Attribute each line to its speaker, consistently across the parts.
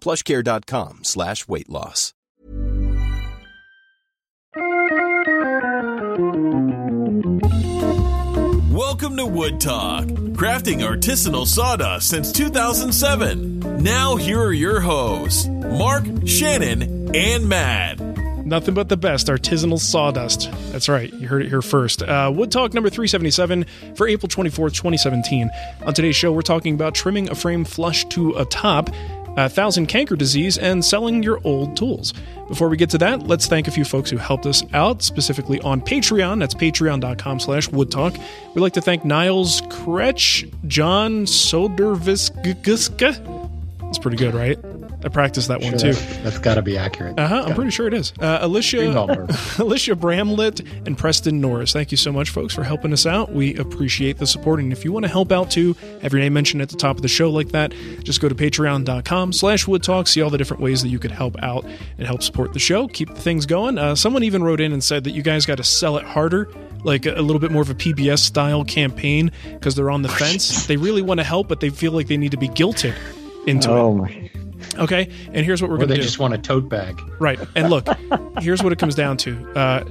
Speaker 1: plushcare.com slash weight loss.
Speaker 2: Welcome to Wood Talk, crafting artisanal sawdust since 2007. Now, here are your hosts, Mark, Shannon, and Matt.
Speaker 3: Nothing but the best artisanal sawdust. That's right. You heard it here first. Uh, Wood Talk number 377 for April 24th, 2017. On today's show, we're talking about trimming a frame flush to a top, thousand canker disease, and selling your old tools. Before we get to that, let's thank a few folks who helped us out, specifically on Patreon. That's patreon.com slash woodtalk. We'd like to thank Niles Kretsch, John Soderviska. That's pretty good, right? I practiced that one
Speaker 4: Sure,
Speaker 3: too.
Speaker 4: That's, that's got to be accurate.
Speaker 3: Uh huh. I'm pretty sure it is. Uh, Alicia, Alicia Bramlett, and Preston Norris. Thank you so much, folks, for helping us out. We appreciate the support. And if you want to help out too, have your name mentioned at the top of the show like that, just go to patreon.com slash woodtalk, see all the different ways that you could help out and help support the show, keep things going. Uh, someone even wrote in and said that you guys got to sell it harder. Like a, a little bit more of a PBS style campaign because they're on the fence. They really want to help, but they feel like they need to be guilted into
Speaker 5: Oh
Speaker 3: it.
Speaker 5: my!
Speaker 3: Okay, and here's what we're going to do.
Speaker 4: they just want a tote bag.
Speaker 3: Right. And look, here's what it comes down to. Uh,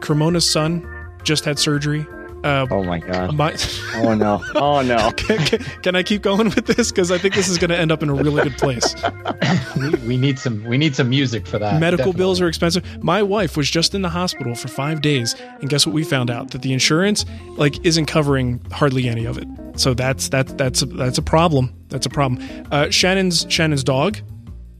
Speaker 3: Cremona's son just had surgery. Uh,
Speaker 5: Oh my god!
Speaker 3: my,
Speaker 5: Oh no! Oh no!
Speaker 3: can, can- can I keep going with this? Because I think this is going to end up in a really good place.
Speaker 4: We, we need some. We need some music for that.
Speaker 3: Medical
Speaker 4: definitely.
Speaker 3: bills are expensive. My wife was just in the hospital for five days, and guess what? We found out that the insurance like isn't covering hardly any of it. So that's that that's a, that's a problem. That's a problem. Uh, Shannon's Shannon's dog,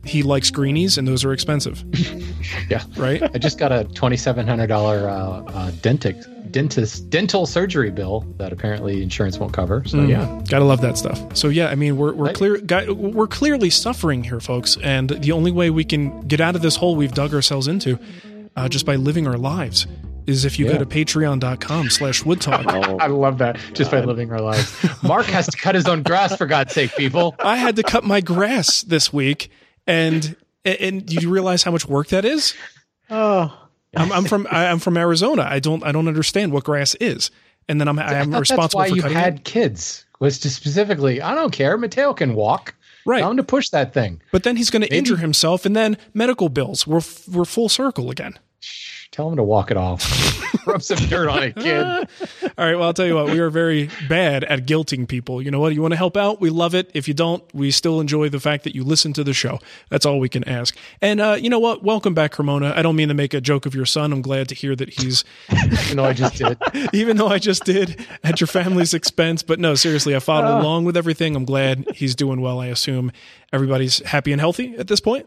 Speaker 3: he likes greenies, and those are expensive,
Speaker 4: Yeah.
Speaker 3: right?
Speaker 4: I just got a twenty-seven hundred dollar uh, uh, dentist dentist dental surgery bill that apparently insurance won't cover. So
Speaker 3: Mm,
Speaker 4: yeah,
Speaker 3: gotta love that stuff. So yeah, I mean, we're we're
Speaker 4: Right.
Speaker 3: clear, guy, we're clearly suffering here, folks, and the only way we can get out of this hole we've dug ourselves into, uh, just by living our lives, is if you
Speaker 4: Yeah.
Speaker 3: go to Patreon.com/slash Woodtalk.
Speaker 5: Oh,
Speaker 4: I love that. Just by living our lives. Mark has to cut his own grass for God's sake, people.
Speaker 3: I had to cut my grass this week, and and you realize how much work that is.
Speaker 5: oh.
Speaker 3: I'm, I'm from I'm from Arizona. I don't I don't understand what grass is, and then I'm
Speaker 4: I
Speaker 3: I'm responsible
Speaker 4: that's why
Speaker 3: for
Speaker 4: you
Speaker 3: cutting
Speaker 4: had
Speaker 3: it.
Speaker 4: kids. Was to specifically, I don't care. Mateo can walk.
Speaker 3: Right.
Speaker 4: Him to push that thing.
Speaker 3: But then he's going to injure himself, and then medical bills. We're we're full circle again.
Speaker 4: Tell him to walk it off. Rub some dirt on it, kid.
Speaker 3: All right. Well, I'll tell you what. We are very bad at guilting people. You know what? You want to help out? We love it. If you don't, we still enjoy the fact that you listen to the show. That's all we can ask. And uh, you know what? Welcome back, Cremona. I don't mean to make a joke of your son. I'm glad to hear that he's,
Speaker 4: Even though I just did.
Speaker 3: even though I just did at your family's expense. But no, seriously, I followed along with everything. I'm glad he's doing well. I assume everybody's happy and healthy at this point.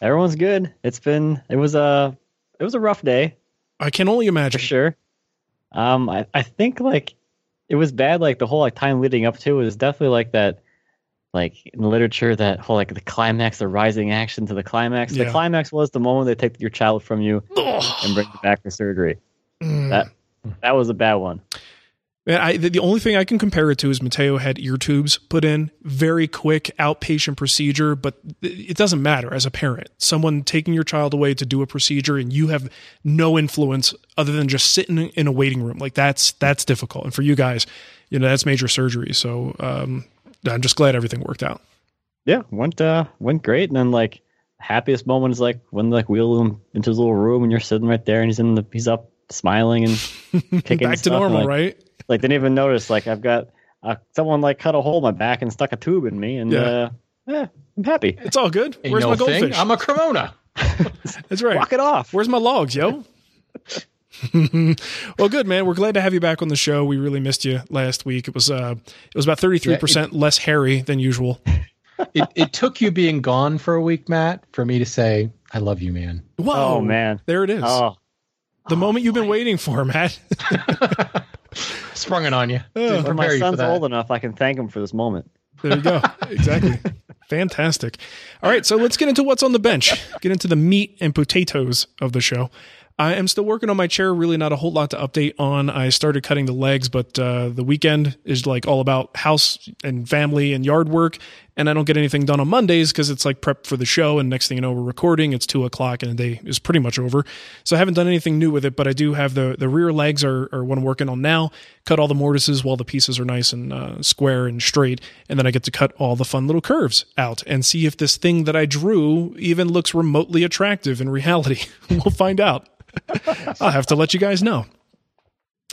Speaker 5: Everyone's good. It's been. It was a. It was a rough day
Speaker 3: I can only imagine.
Speaker 5: for sure. Um, I I think like it was bad. Like the whole like time leading up to it was definitely like that. Like in literature, that whole like the climax, the rising action to the climax.
Speaker 3: Yeah.
Speaker 5: The climax was the moment they take your child from you and bring you back for surgery.
Speaker 3: Mm.
Speaker 5: That that was a bad one.
Speaker 3: I, the, the only thing I can compare it to is Mateo had ear tubes put in, very quick outpatient procedure, but it doesn't matter as a parent. Someone taking your child away to do a procedure and you have no influence other than just sitting in a waiting room. Like that's that's difficult. And for you guys, you know, that's major surgery. So um, I'm just glad everything worked out.
Speaker 5: Yeah, went uh went great. And then like happiest moment is like when like wheel him into his little room and you're sitting right there and he's in the he's up smiling and kicking
Speaker 3: back to normal,
Speaker 5: like,
Speaker 3: right?
Speaker 5: Like they didn't even notice. Like I've got uh, someone like cut a hole in my back and stuck a tube in me, and
Speaker 3: Yeah.
Speaker 5: uh, yeah, I'm happy.
Speaker 3: It's all good.
Speaker 4: Ain't
Speaker 3: Where's
Speaker 4: no
Speaker 3: my
Speaker 4: thing.
Speaker 3: goldfish?
Speaker 4: I'm a Cremona.
Speaker 3: That's right.
Speaker 5: Walk it off.
Speaker 3: Where's my logs, yo? well, good man. We're glad to have you back on the show. We really missed you last week. It was uh, it was about thirty three percent less hairy than usual.
Speaker 4: it, it took you being gone for a week, Matt, for me to say, I love you, man.
Speaker 3: Whoa,
Speaker 5: Oh, man.
Speaker 3: there it is.
Speaker 5: Oh,
Speaker 3: the moment you've been waiting for, Matt.
Speaker 4: Sprung it on you. Didn't
Speaker 5: when my
Speaker 4: prepare you for
Speaker 5: son's
Speaker 4: that.
Speaker 5: old enough, I can thank him for this moment.
Speaker 3: There you go. Exactly. Fantastic. All right, so let's get into what's on the bench. Get into the meat and potatoes of the show. I am still working on my chair. Really, not a whole lot to update on. I started cutting the legs, but uh, the weekend is like all about house and family and yard work. And I don't get anything done on Mondays because it's like prep for the show. And next thing you know, we're recording. It's two o'clock and the day is pretty much over. So I haven't done anything new with it, but I do have the the rear legs are, are what I'm working on now. Cut all the mortises while the pieces are nice and uh, square and straight, and then I get to cut all the fun little curves out and see if this thing that I drew even looks remotely attractive in reality. we'll find out. I'll have to let you guys know.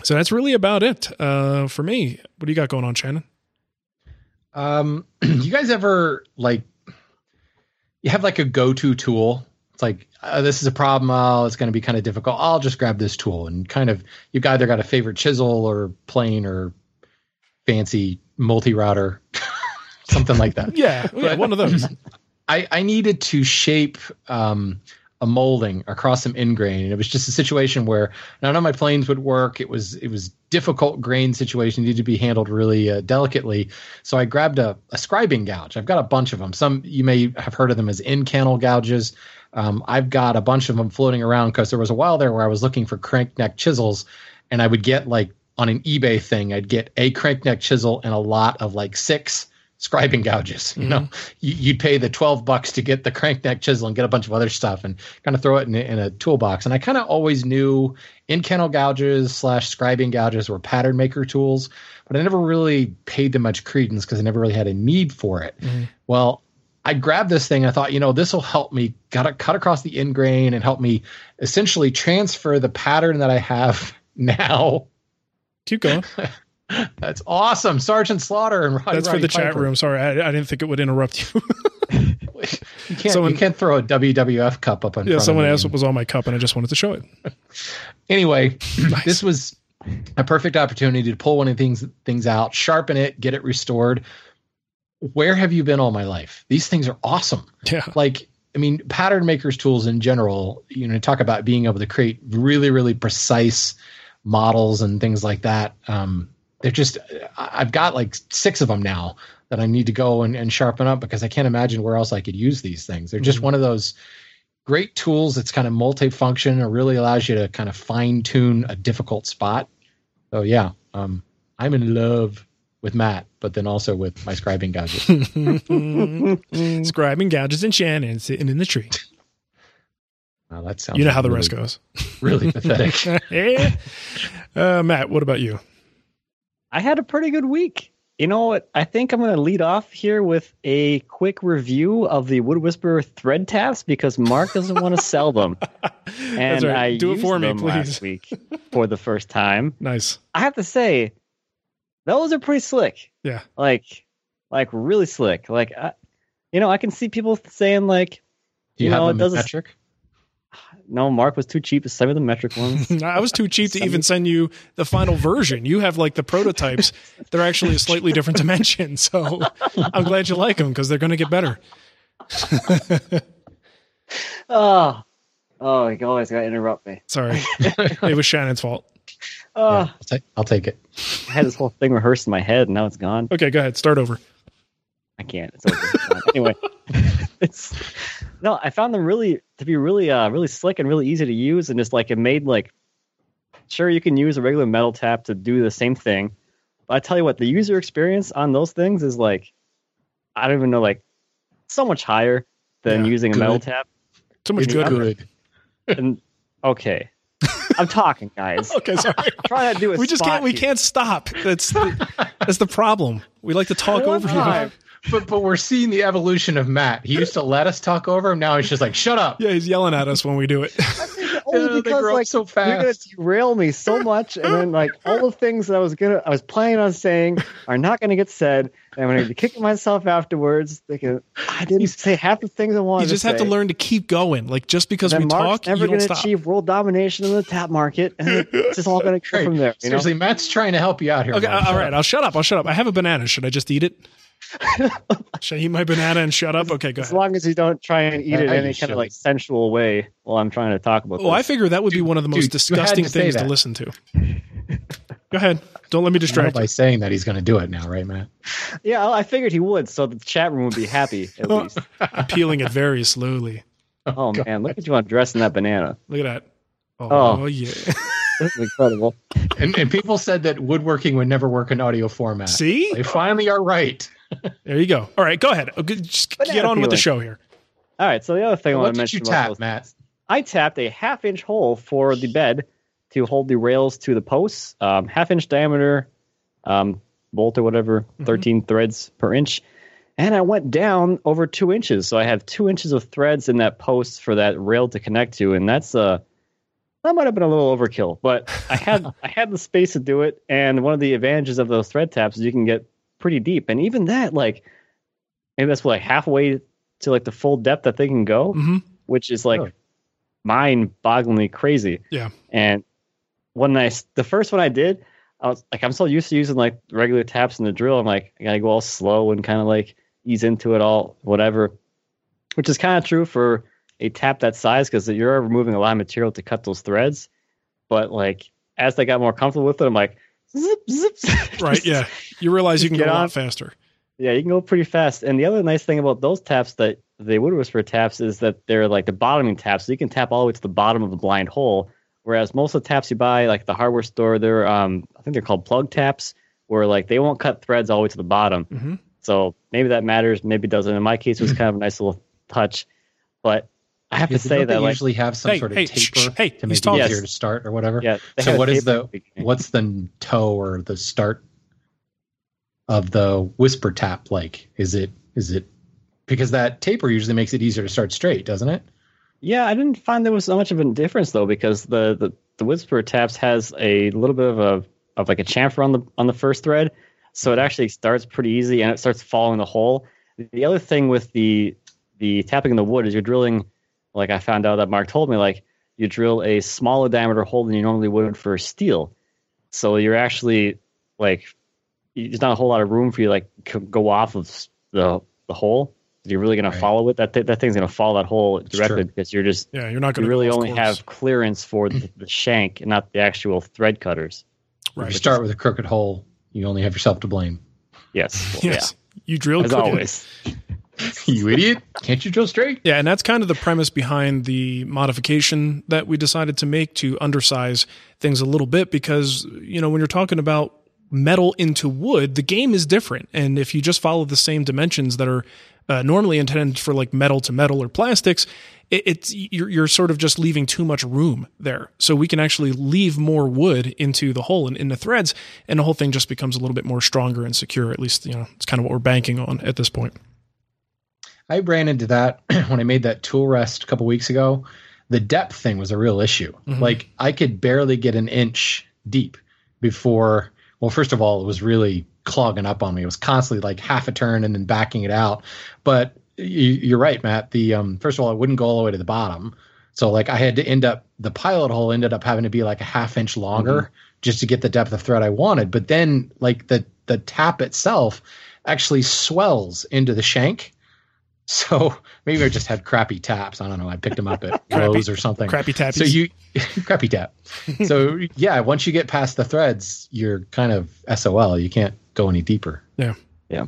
Speaker 3: So that's really about it uh, for me. What do you got going on, Shannon?
Speaker 4: Um, you guys ever like you have like a go-to tool? It's like uh, this is a problem. Oh, it's going to be kind of difficult. I'll just grab this tool and kind of you have either got a favorite chisel or plane or fancy multi-router, something like that.
Speaker 3: Yeah, yeah, one of those.
Speaker 4: I, I needed to shape um, a molding across some end grain, and it was just a situation where none of my planes would work. It was it was difficult grain situation, needed to be handled really uh, delicately. So I grabbed a, a scribing gouge. I've got a bunch of them. Some you may have heard of them as in cannel gouges. Um, I've got a bunch of them floating around because there was a while there where I was looking for crank neck chisels, and I would get like on an eBay thing, I'd get a crank neck chisel and a lot of like six scribing gouges. You know, mm-hmm. you, you'd pay the 12 bucks to get the crank neck chisel and get a bunch of other stuff and kind of throw it in, a- in a toolbox. And I kind of always knew in cannel gouges slash scribing gouges were pattern maker tools, but I never really paid them much credence because I never really had a need for it. Mm-hmm. Well, I grabbed this thing. I thought, you know, this will help me got to cut across the end grain and help me essentially transfer the pattern that I have now.
Speaker 3: Keep going.
Speaker 4: That's awesome, Sergeant Slaughter and Roddy
Speaker 3: That's for
Speaker 4: Roddy
Speaker 3: the chat room. Sorry, I, I didn't think it would interrupt you.
Speaker 4: You can't,
Speaker 3: Someone-
Speaker 4: you can't throw a WWF cup up in
Speaker 3: yeah, someone asked what was on my cup, and I just wanted to show it.
Speaker 4: Anyway, this was a perfect opportunity to pull one of things things out, sharpen it, get it restored. Where have you been all my life? These things are awesome.
Speaker 3: Yeah.
Speaker 4: Like, I mean, pattern makers tools in general, you know, talk about being able to create really, really precise models and things like that. Um, they're just, I- I've got like six of them now that I need to go and, and sharpen up because I can't imagine where else I could use these things. They're just one of those great tools that's kind of multifunction or really allows you to kind of fine tune a difficult spot. So yeah, um, I'm in love with Matt, but then also with my scribing gadget.
Speaker 3: Scribing gouges and Shannon sitting in the tree.
Speaker 4: Wow, that sounds
Speaker 3: You know how the
Speaker 4: really,
Speaker 3: rest goes.
Speaker 4: Really pathetic.
Speaker 3: Uh, Matt, what about you?
Speaker 5: I had a pretty good week. You know what? I think I'm going to lead off here with a quick review of the Wood Whisperer thread taps because Mark doesn't want to sell them. And
Speaker 3: right.
Speaker 5: I
Speaker 3: Do it
Speaker 5: used
Speaker 3: for me,
Speaker 5: them
Speaker 3: please.
Speaker 5: last week for the first time.
Speaker 3: Nice.
Speaker 5: I have to say, those are pretty slick.
Speaker 3: Yeah.
Speaker 5: Like, like really slick. Like, I, you know, I can see people saying like,
Speaker 4: Do you,
Speaker 5: You
Speaker 4: have
Speaker 5: know,
Speaker 4: them
Speaker 5: it doesn't-
Speaker 4: in metric?
Speaker 5: No, Mark was too cheap to send me the metric ones.
Speaker 3: I was too cheap to even send you the final version. You have like the prototypes. They're actually a slightly different dimension. So I'm glad you like them because they're going to get better.
Speaker 5: oh, oh, you always got to interrupt me.
Speaker 3: Sorry. it was Shannon's fault.
Speaker 5: Oh,
Speaker 4: Yeah, I'll, take, I'll take it.
Speaker 5: I had this whole thing rehearsed in my head, and now it's gone.
Speaker 3: Okay, go ahead. Start over.
Speaker 5: I can't. It's over. Anyway, it's no. I found them really to be really, uh, really slick and really easy to use, and just like it made like sure you can use a regular metal tap to do the same thing, But I tell you what, the user experience on those things is like, I don't even know, like so much higher than
Speaker 3: Yeah,
Speaker 5: using a metal tap.
Speaker 3: So much
Speaker 5: Good.
Speaker 3: good.
Speaker 4: Good.
Speaker 5: And okay, I'm talking, guys.
Speaker 3: Okay, sorry.
Speaker 5: Trying to do a
Speaker 3: we just can't. We can't stop. That's the, that's the problem. We like to talk over you.
Speaker 5: Time.
Speaker 4: But but we're seeing the evolution of Matt. He used to let us talk over him. Now he's just like, shut up.
Speaker 3: Yeah, he's yelling at us when we do it.
Speaker 5: Only
Speaker 4: Yeah, they
Speaker 5: because
Speaker 4: grow up
Speaker 5: like
Speaker 4: so
Speaker 5: you're gonna derail me so much, and then like all the things that I was gonna, I was planning on saying are not gonna get said, and I'm gonna be kicking myself afterwards. Thinking I didn't say half the things I wanted.
Speaker 3: you just have to learn to keep going. Like just because
Speaker 5: Then
Speaker 3: we
Speaker 5: Mark's
Speaker 3: talk,
Speaker 5: never
Speaker 3: you don't
Speaker 5: gonna
Speaker 3: stop.
Speaker 5: achieve world domination in the tap market, and it's just all gonna come
Speaker 4: Great.
Speaker 5: from there. You know?
Speaker 4: Seriously, Matt's trying to help you out here.
Speaker 3: Okay,
Speaker 4: Mark.
Speaker 3: all
Speaker 4: Shut
Speaker 3: right.
Speaker 4: up.
Speaker 3: I'll shut up. I'll shut up. I have a banana. Should I just eat it? Should I eat my banana and shut up? Okay, go
Speaker 5: As
Speaker 3: ahead.
Speaker 5: long as you don't try and eat it in
Speaker 4: you
Speaker 5: any kind of like sensual way while I'm trying to talk about
Speaker 3: Oh, I figure that would be one of the most
Speaker 4: dude,
Speaker 3: disgusting
Speaker 4: to
Speaker 3: things to listen to. Go ahead. Don't let me
Speaker 4: I know
Speaker 3: distract
Speaker 4: by
Speaker 3: you.
Speaker 4: saying that he's going to do it now, right, Matt?
Speaker 5: yeah, I figured he would, so the chat room would be happy at
Speaker 3: Oh.
Speaker 5: least.
Speaker 3: I'm peeling it very slowly.
Speaker 5: Oh, oh man, look at you undressing that banana.
Speaker 3: Look at that. Oh,
Speaker 5: Oh.
Speaker 3: oh yeah.
Speaker 5: This is incredible.
Speaker 4: And, and people said that woodworking would never work in audio format.
Speaker 3: See?
Speaker 4: They finally are right.
Speaker 3: There you go. All right, go ahead. Okay, Just
Speaker 5: Banana
Speaker 3: get on with the show here.
Speaker 5: All right, so the other thing I
Speaker 4: what
Speaker 5: want to
Speaker 4: did
Speaker 5: mention
Speaker 4: you
Speaker 5: about
Speaker 4: tap,
Speaker 5: those-
Speaker 4: Matt?
Speaker 5: I tapped a half inch hole for the bed to hold the rails to the posts, um, half inch diameter, um, bolt or whatever,
Speaker 3: Mm-hmm.
Speaker 5: 13 threads per inch. And I went down over two inches. So I have two inches of threads in that post for that rail to connect to. And that's, uh, that might have been a little overkill, but I had I had the space to do it. And one of the advantages of those thread taps is you can get pretty deep. And even that, like, maybe that's like halfway to like the full depth that they can go,
Speaker 3: Mhm.
Speaker 5: which is like
Speaker 4: Really?
Speaker 5: mind-bogglingly crazy.
Speaker 3: Yeah.
Speaker 5: And when I the first one I did, I was like, I'm so used to using like regular taps in the drill. I'm like, I gotta go all slow and kind of like ease into it all, whatever. Which is kind of true for a tap that size because you're removing a lot of material to cut those threads. But like as I got more comfortable with it, I'm like, zip, zip, zip.
Speaker 3: Right. Yeah. You realize you
Speaker 5: just
Speaker 3: can go
Speaker 5: get
Speaker 3: a
Speaker 5: on.
Speaker 3: lot faster.
Speaker 5: yeah, you can go pretty fast. And the other nice thing about those taps that they would whisper taps is that they're like the bottoming taps. So you can tap all the way to the bottom of the blind hole. Whereas most of the taps you buy, like the hardware store, they're um I think they're called plug taps, where like they won't cut threads all the way to the bottom.
Speaker 3: Mhm.
Speaker 5: So maybe that matters, maybe it doesn't. In my case, it was kind of a nice little touch. But I have to
Speaker 4: Don't
Speaker 5: say
Speaker 4: they
Speaker 5: that like
Speaker 4: usually have some
Speaker 3: Hey,
Speaker 4: sort of
Speaker 3: hey, shh,
Speaker 4: taper
Speaker 3: shh, hey,
Speaker 4: to
Speaker 3: he's
Speaker 4: make it easier
Speaker 5: Yes.
Speaker 4: to start or whatever.
Speaker 5: yeah,
Speaker 4: So what is
Speaker 5: taper
Speaker 4: the what's the toe or the start of the whisper tap like? Is it is it because that taper usually makes it easier to start straight, doesn't it?
Speaker 5: Yeah, I didn't find there was so much of a difference though, because the the, the Whisper Taps has a little bit of a of like a chamfer on the on the first thread, so it actually starts pretty easy and it starts following the hole. The other thing with the the tapping in the wood is you're drilling, like I found out that Mark told me, like you drill a smaller diameter hole than you normally would for steel, so you're actually like there's not a whole lot of room for you to, like c- go off of the the hole. You're really gonna follow it. That th- that thing's gonna follow that hole directly
Speaker 4: true.
Speaker 5: because you're just
Speaker 3: Yeah. You're not going
Speaker 5: you
Speaker 3: to
Speaker 5: really only have clearance for the, the shank, and not the actual thread cutters.
Speaker 4: If you start with a crooked hole, you only have yourself to blame.
Speaker 5: Yes, well,
Speaker 3: Yes. You
Speaker 5: yeah,
Speaker 3: drilled
Speaker 5: as
Speaker 3: crooked.
Speaker 5: always.
Speaker 4: you idiot! Can't you drill straight?
Speaker 3: Yeah, and that's kind of the premise behind the modification that we decided to make to undersize things a little bit because, you know, when you're talking about metal into wood, the game is different. And if you just follow the same dimensions that are uh, normally intended for like metal to metal or plastics, it, it's you're, you're sort of just leaving too much room there. So we can actually leave more wood into the hole and in the threads, and the whole thing just becomes a little bit more stronger and secure. At least, you know, it's kind of what we're banking on at this point.
Speaker 4: I ran into that when I made that tool rest a couple weeks ago. The depth thing was a real issue.
Speaker 3: Mhm.
Speaker 4: Like I could barely get an inch deep before. Well, first of all, it was really clogging up on me. It was constantly like half a turn and then backing it out. But you, you're right, Matt. The um, first of all, it wouldn't go all the way to the bottom. So like I had to end up the pilot hole ended up having to be like a half inch longer just to get the depth of thread I wanted. But then like the the tap itself actually swells into the shank. So maybe I just had crappy taps. I don't know. I picked them up at
Speaker 3: Crappy-
Speaker 4: Lowe's or something.
Speaker 3: Crappy tappies.
Speaker 4: So you crappy tap. So yeah, once you get past the threads, you're kind of SOL. You can't go any deeper. Yeah. Yeah.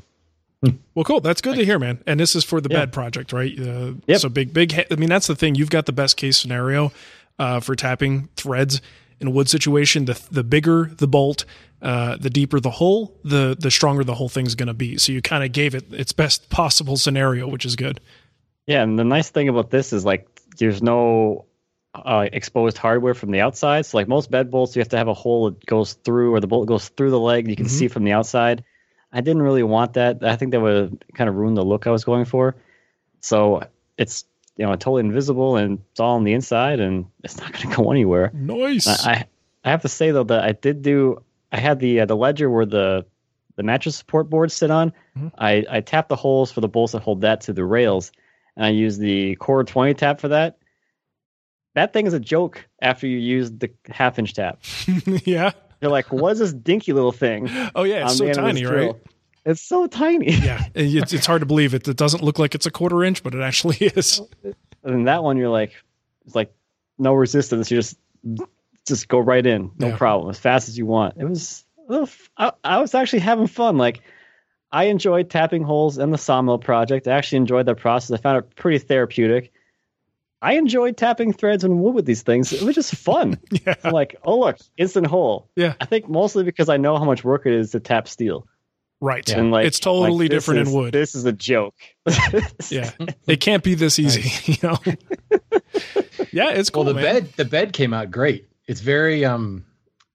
Speaker 3: Well, cool. That's good to hear, man. And this is for the
Speaker 5: Yeah.
Speaker 3: bed project, right? Uh,
Speaker 5: Yep.
Speaker 3: So big, big. I mean, that's the thing. You've got the best case scenario uh, for tapping threads in a wood situation, the the bigger the bolt, uh, the deeper the hole, the the stronger the whole thing's going to be. So you kind of gave it its best possible scenario, which is good.
Speaker 5: Yeah, and the nice thing about this is like there's no uh, exposed hardware from the outside. So like most bed bolts, you have to have a hole that goes through, or the bolt goes through the leg. You can see from the outside. I didn't really want that. I think that would kind of ruin the look I was going for. So it's you know totally invisible and it's all on the inside, and it's not going to go anywhere.
Speaker 3: Nice.
Speaker 5: I I have to say though that I did do. I had the uh, the ledger where the the mattress support boards sit on. I I tapped the holes for the bolts that hold that to the rails, and I used the quarter-20 tap for that. That thing is a joke after you use the half inch tap.
Speaker 3: yeah.
Speaker 5: You're like, what is this dinky little thing?
Speaker 3: Oh yeah, it's so
Speaker 5: of this
Speaker 3: tiny, right?
Speaker 5: It's so tiny.
Speaker 3: Yeah, it's, it's hard to believe it. It doesn't look like it's a quarter inch, but it actually is.
Speaker 5: And that one, you're like, it's like no resistance. You just just go right in, no
Speaker 3: Yeah.
Speaker 5: problem, as fast as you want. It was, a little f- I, I was actually having fun. Like, I enjoyed tapping holes in the sawmill project. I actually enjoyed that process. I found it pretty therapeutic. I enjoyed tapping threads and wood with these things. It was just fun.
Speaker 3: Yeah.
Speaker 5: I'm like, oh look, instant hole.
Speaker 3: Yeah.
Speaker 5: I think mostly because I know how much work it is to tap steel.
Speaker 3: Right.
Speaker 5: And like,
Speaker 3: it's totally
Speaker 5: like,
Speaker 3: different
Speaker 5: is-
Speaker 3: in wood.
Speaker 5: This is a joke.
Speaker 3: yeah. It can't be this easy, you know. yeah, it's cool.
Speaker 4: well, the
Speaker 3: man.
Speaker 4: bed the bed came out great. It's very um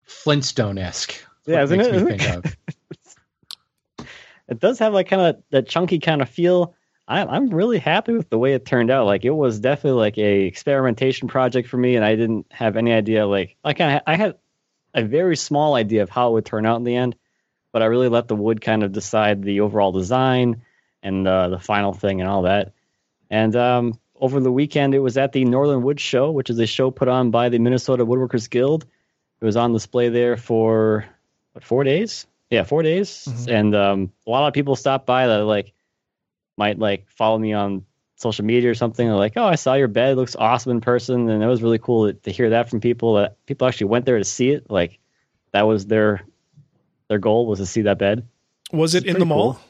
Speaker 4: Flintstone esque.
Speaker 5: Yeah, isn't it?
Speaker 4: me
Speaker 5: Isn't
Speaker 4: think
Speaker 5: it?
Speaker 4: of.
Speaker 5: it does have like kind of that chunky kind of feel. I, I'm really happy with the way it turned out. Like it was definitely like a experimentation project for me, and I didn't have any idea. Like I kind of I had a very small idea of how it would turn out in the end, but I really let the wood kind of decide the overall design and uh, the final thing and all that. And um, over the weekend, it was at the Northern Wood Show, which is a show put on by the Minnesota Woodworkers Guild. It was on display there for what four days? Yeah, four days. And um, a lot of people stopped by that like might like follow me on social media or something. They're like, "Oh, I saw your bed. It looks awesome in person," and it was really cool to, to hear that from people. That people actually went there to see it. Like that was their their goal was to see that bed.
Speaker 3: Was it in the
Speaker 5: pretty
Speaker 3: mall?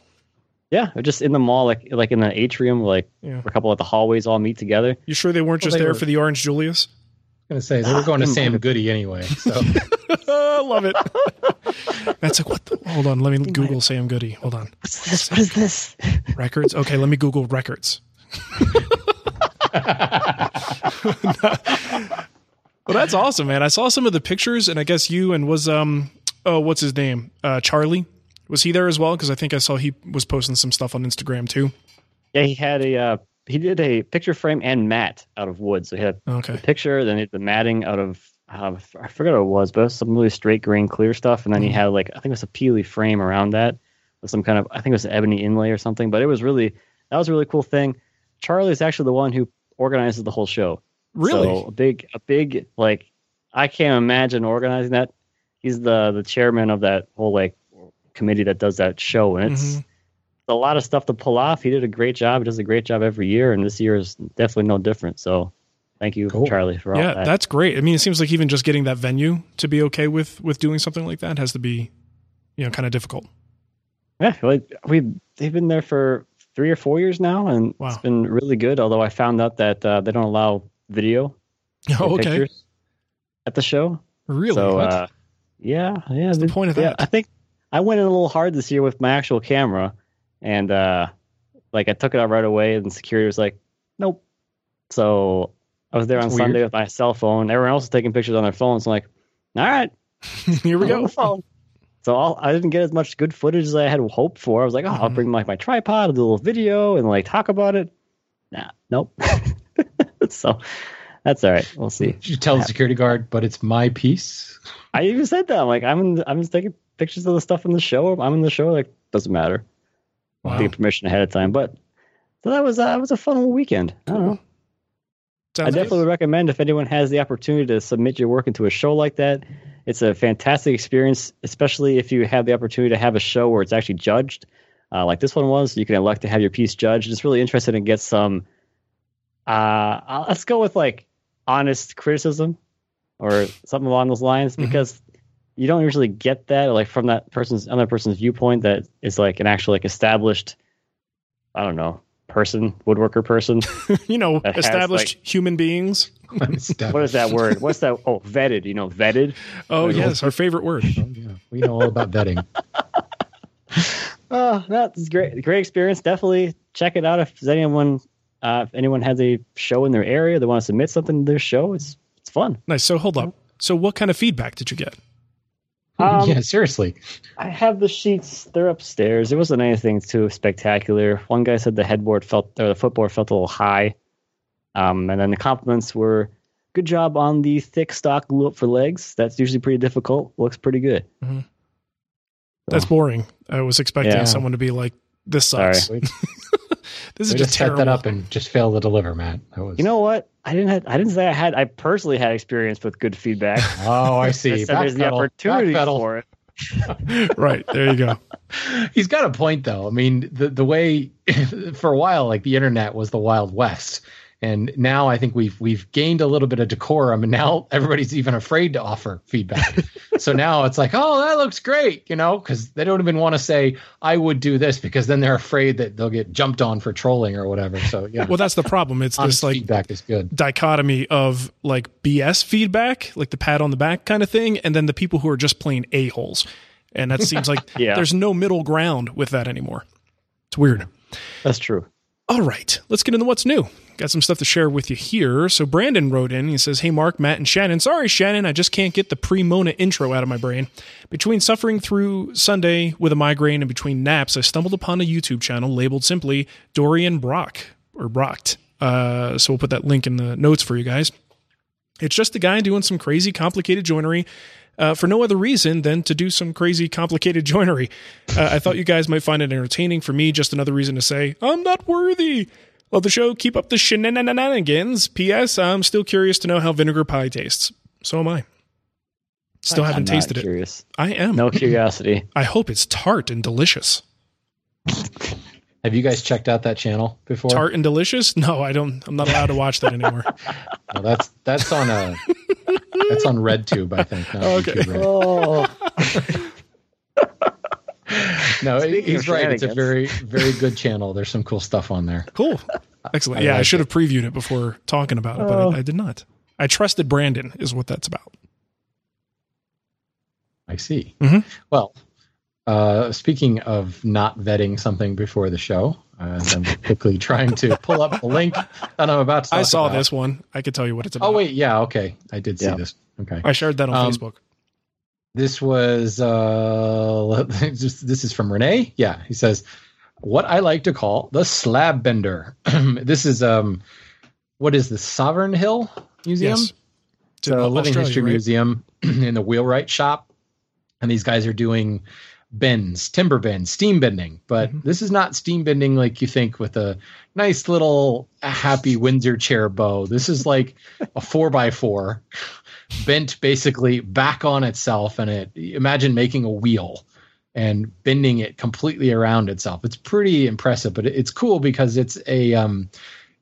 Speaker 5: Cool. Yeah, they're just in the mall, like like in the atrium, like
Speaker 3: Yeah.
Speaker 5: a couple of the hallways all meet together.
Speaker 3: You sure they weren't
Speaker 4: Well,
Speaker 3: just
Speaker 4: they
Speaker 3: there
Speaker 4: were-
Speaker 3: for the Orange Julius?
Speaker 4: I was gonna say they were going to Sam Goody anyway. So
Speaker 3: I love it. That's like what? The, hold on, let me Google Sam Goody. Hold on,
Speaker 5: What's this? What is this?
Speaker 3: records. Okay, let me Google records. well, that's awesome, man. I saw some of the pictures, and I guess you and was um oh what's his name uh Charlie was he there as well? Because I think I saw he was posting some stuff on Instagram too.
Speaker 5: Yeah, he had a uh, he did a picture frame and mat out of wood. So he had
Speaker 3: Okay.
Speaker 5: the picture, then he had the matting out of uh, I forget what it was, but it was some really straight grain clear stuff, and then he had like I think it was a peely frame around that with some kind of I think it was an ebony inlay or something. But it was really that was a really cool thing. Charlie is actually the one who organizes the whole show.
Speaker 3: Really?
Speaker 5: So a big, a big like I can't imagine organizing that. He's the the chairman of that whole like committee that does that show, and it's
Speaker 3: Mhm.
Speaker 5: a lot of stuff to pull off. He did a great job. He does a great job every year, and this year is definitely no different. So, thank you,
Speaker 4: Cool.
Speaker 5: Charlie, for all
Speaker 3: yeah,
Speaker 5: that.
Speaker 3: that's great. I mean, it seems like even just getting that venue to be okay with with doing something like that has to be, you know, kind of difficult.
Speaker 5: yeah, like we they've been there for three or four years now, and
Speaker 3: Wow.
Speaker 5: it's been really good. Although I found out that uh, they don't allow video or
Speaker 3: Oh, okay,
Speaker 5: pictures at the show.
Speaker 3: really?
Speaker 5: So uh, yeah, yeah.
Speaker 3: What's the point of
Speaker 5: yeah,
Speaker 3: that?
Speaker 5: I think I went in a little hard this year with my actual camera, and uh, like I took it out right away, and security was like, "Nope." So I was there on
Speaker 4: That's
Speaker 5: Sunday with my cell phone. Everyone else was taking pictures on their phones. So I'm like, "All right,
Speaker 3: Here we go.
Speaker 5: the phone." So I'll, I didn't get as much good footage as I had hoped for. I was like, "Oh, I'll
Speaker 3: Mhm.
Speaker 5: bring like my tripod, I'll do a little video, and like talk about it." Nah, nope. so that's all right. We'll see.
Speaker 4: you tell the security guard, but it's my piece.
Speaker 5: I even said that. I'm like, I'm I'm just taking pictures of the stuff in the show. I'm in the show. Like, doesn't matter.
Speaker 3: Wow.
Speaker 5: Get permission ahead of time. But so that was uh, that was a fun weekend. I don't know. I definitely recommend if anyone has the opportunity to submit your work into a show like that. It's a fantastic experience, especially if you have the opportunity to have a show where it's actually judged, uh, like this one was. You can elect to have your piece judged. It's really interesting to get some. Uh, let's go with like honest criticism or something along those lines
Speaker 3: Mhm.
Speaker 5: because you don't usually get that like from that person's other person's viewpoint that is like an actual like established I don't know person, woodworker person.
Speaker 3: you know,
Speaker 5: That has,
Speaker 3: established
Speaker 5: like-
Speaker 3: human beings.
Speaker 5: what is that word? What's that? Oh, vetted. You know, vetted.
Speaker 3: Oh, yes, our favorite word.
Speaker 4: Yeah, we know all about vetting.
Speaker 5: Oh, that's great. Great experience. Definitely check it out if anyone uh, if anyone has a show in their area they want to submit something to their show. It's it's fun.
Speaker 3: Nice. So hold up. So what kind of feedback did you get?
Speaker 5: Um,
Speaker 4: yeah, seriously.
Speaker 5: I have the sheets. They're upstairs. It wasn't anything too spectacular. One guy said the headboard felt or the footboard felt a little high. Um, and then the compliments were good job on the thick stock glue up for legs. That's usually pretty difficult. Looks pretty good.
Speaker 3: That's boring. I was expecting
Speaker 5: Yeah.
Speaker 3: someone to be like, "This
Speaker 5: Sorry.
Speaker 3: sucks.
Speaker 4: We,
Speaker 3: This is
Speaker 4: we
Speaker 3: just
Speaker 4: just set that up and just fail to deliver, Matt. That was.
Speaker 5: You know what? I didn't. Have, I didn't say I had. I personally had experience with good feedback.
Speaker 4: Oh, I
Speaker 5: I
Speaker 4: see.
Speaker 5: said there's the opportunity for it.
Speaker 3: right there, you go.
Speaker 4: He's got a point though. I mean, the the way for a while, like the internet was the Wild West, and now I think we've we've gained a little bit of decorum, and now everybody's even afraid to offer feedback. so now it's like, oh, that looks great, you know, because they don't even want to say I would do this because then they're afraid that they'll get jumped on for trolling or whatever. So yeah,
Speaker 3: Well, that's the problem. It's this like
Speaker 4: feedback is good.
Speaker 3: dichotomy of like BS feedback, like the pat on the back kind of thing, and then the people who are just plain a holes. And that seems like
Speaker 5: Yeah.
Speaker 3: there's no middle ground with that anymore. It's weird.
Speaker 5: That's true.
Speaker 3: All right, let's get into what's new. Got some stuff to share with you here. So Brandon wrote in. He says, "Hey Mark, Matt, and Shannon. Sorry, Shannon, I just can't get the pre-Mona intro out of my brain. Between suffering through Sunday with a migraine and between naps, I stumbled upon a YouTube channel labeled simply Dorian Brock or Brocked. Uh, so we'll put that link in the notes for you guys. It's just a guy doing some crazy, complicated joinery." Uh, for no other reason than to do some crazy, complicated joinery. Uh, I thought you guys might find it entertaining. For me, just another reason to say, I'm not worthy. Love the show. Keep up the shenanigans. P.S. I'm still curious to know how vinegar pie tastes. So am I. Still haven't
Speaker 5: I'm not
Speaker 3: tasted it.
Speaker 5: curious.
Speaker 3: I am.
Speaker 5: No curiosity.
Speaker 3: I hope it's tart and delicious.
Speaker 4: Have you guys checked out that channel before?
Speaker 3: Tart and delicious? No, I don't. I'm not allowed to watch that anymore.
Speaker 4: No, that's that's on a that's on RedTube, I think. Not
Speaker 3: Okay.
Speaker 4: YouTube Red.
Speaker 5: Oh,
Speaker 4: No,
Speaker 5: Speaking
Speaker 4: he's right. It's a very very good channel. There's some cool stuff on there.
Speaker 3: Cool. Excellent.
Speaker 4: I
Speaker 3: Yeah, I
Speaker 4: like
Speaker 3: should have previewed it before talking about it, but
Speaker 5: Oh.
Speaker 3: I, I did not. I trusted Brandon, is what that's about.
Speaker 4: I see.
Speaker 3: Mhm.
Speaker 4: Well, uh, speaking of not vetting something before the show, uh, I'm quickly trying to pull up the link that I'm about to. Talk
Speaker 3: I saw
Speaker 4: about.
Speaker 3: this one. I could tell you what it's about.
Speaker 4: Oh wait, yeah, okay, I did see
Speaker 5: Yeah.
Speaker 4: this. Okay,
Speaker 3: I shared that on
Speaker 4: Um,
Speaker 3: Facebook.
Speaker 4: this was uh, just, this is from Renee. Yeah, he says what I like to call the slab bender. this is um, what is the Sovereign Hill Museum?
Speaker 3: Yes.
Speaker 4: It's a living
Speaker 3: Australia,
Speaker 4: history
Speaker 3: right?
Speaker 4: museum in the wheelwright shop, and these guys are doing bends, timber bends, steam bending. But
Speaker 3: Mm-hmm.
Speaker 4: this is not steam bending like you think with a nice little happy Windsor chair bow. This is like a four by four bent basically back on itself, and it imagine making a wheel and bending it completely around itself. It's pretty impressive, but it's cool because it's a um,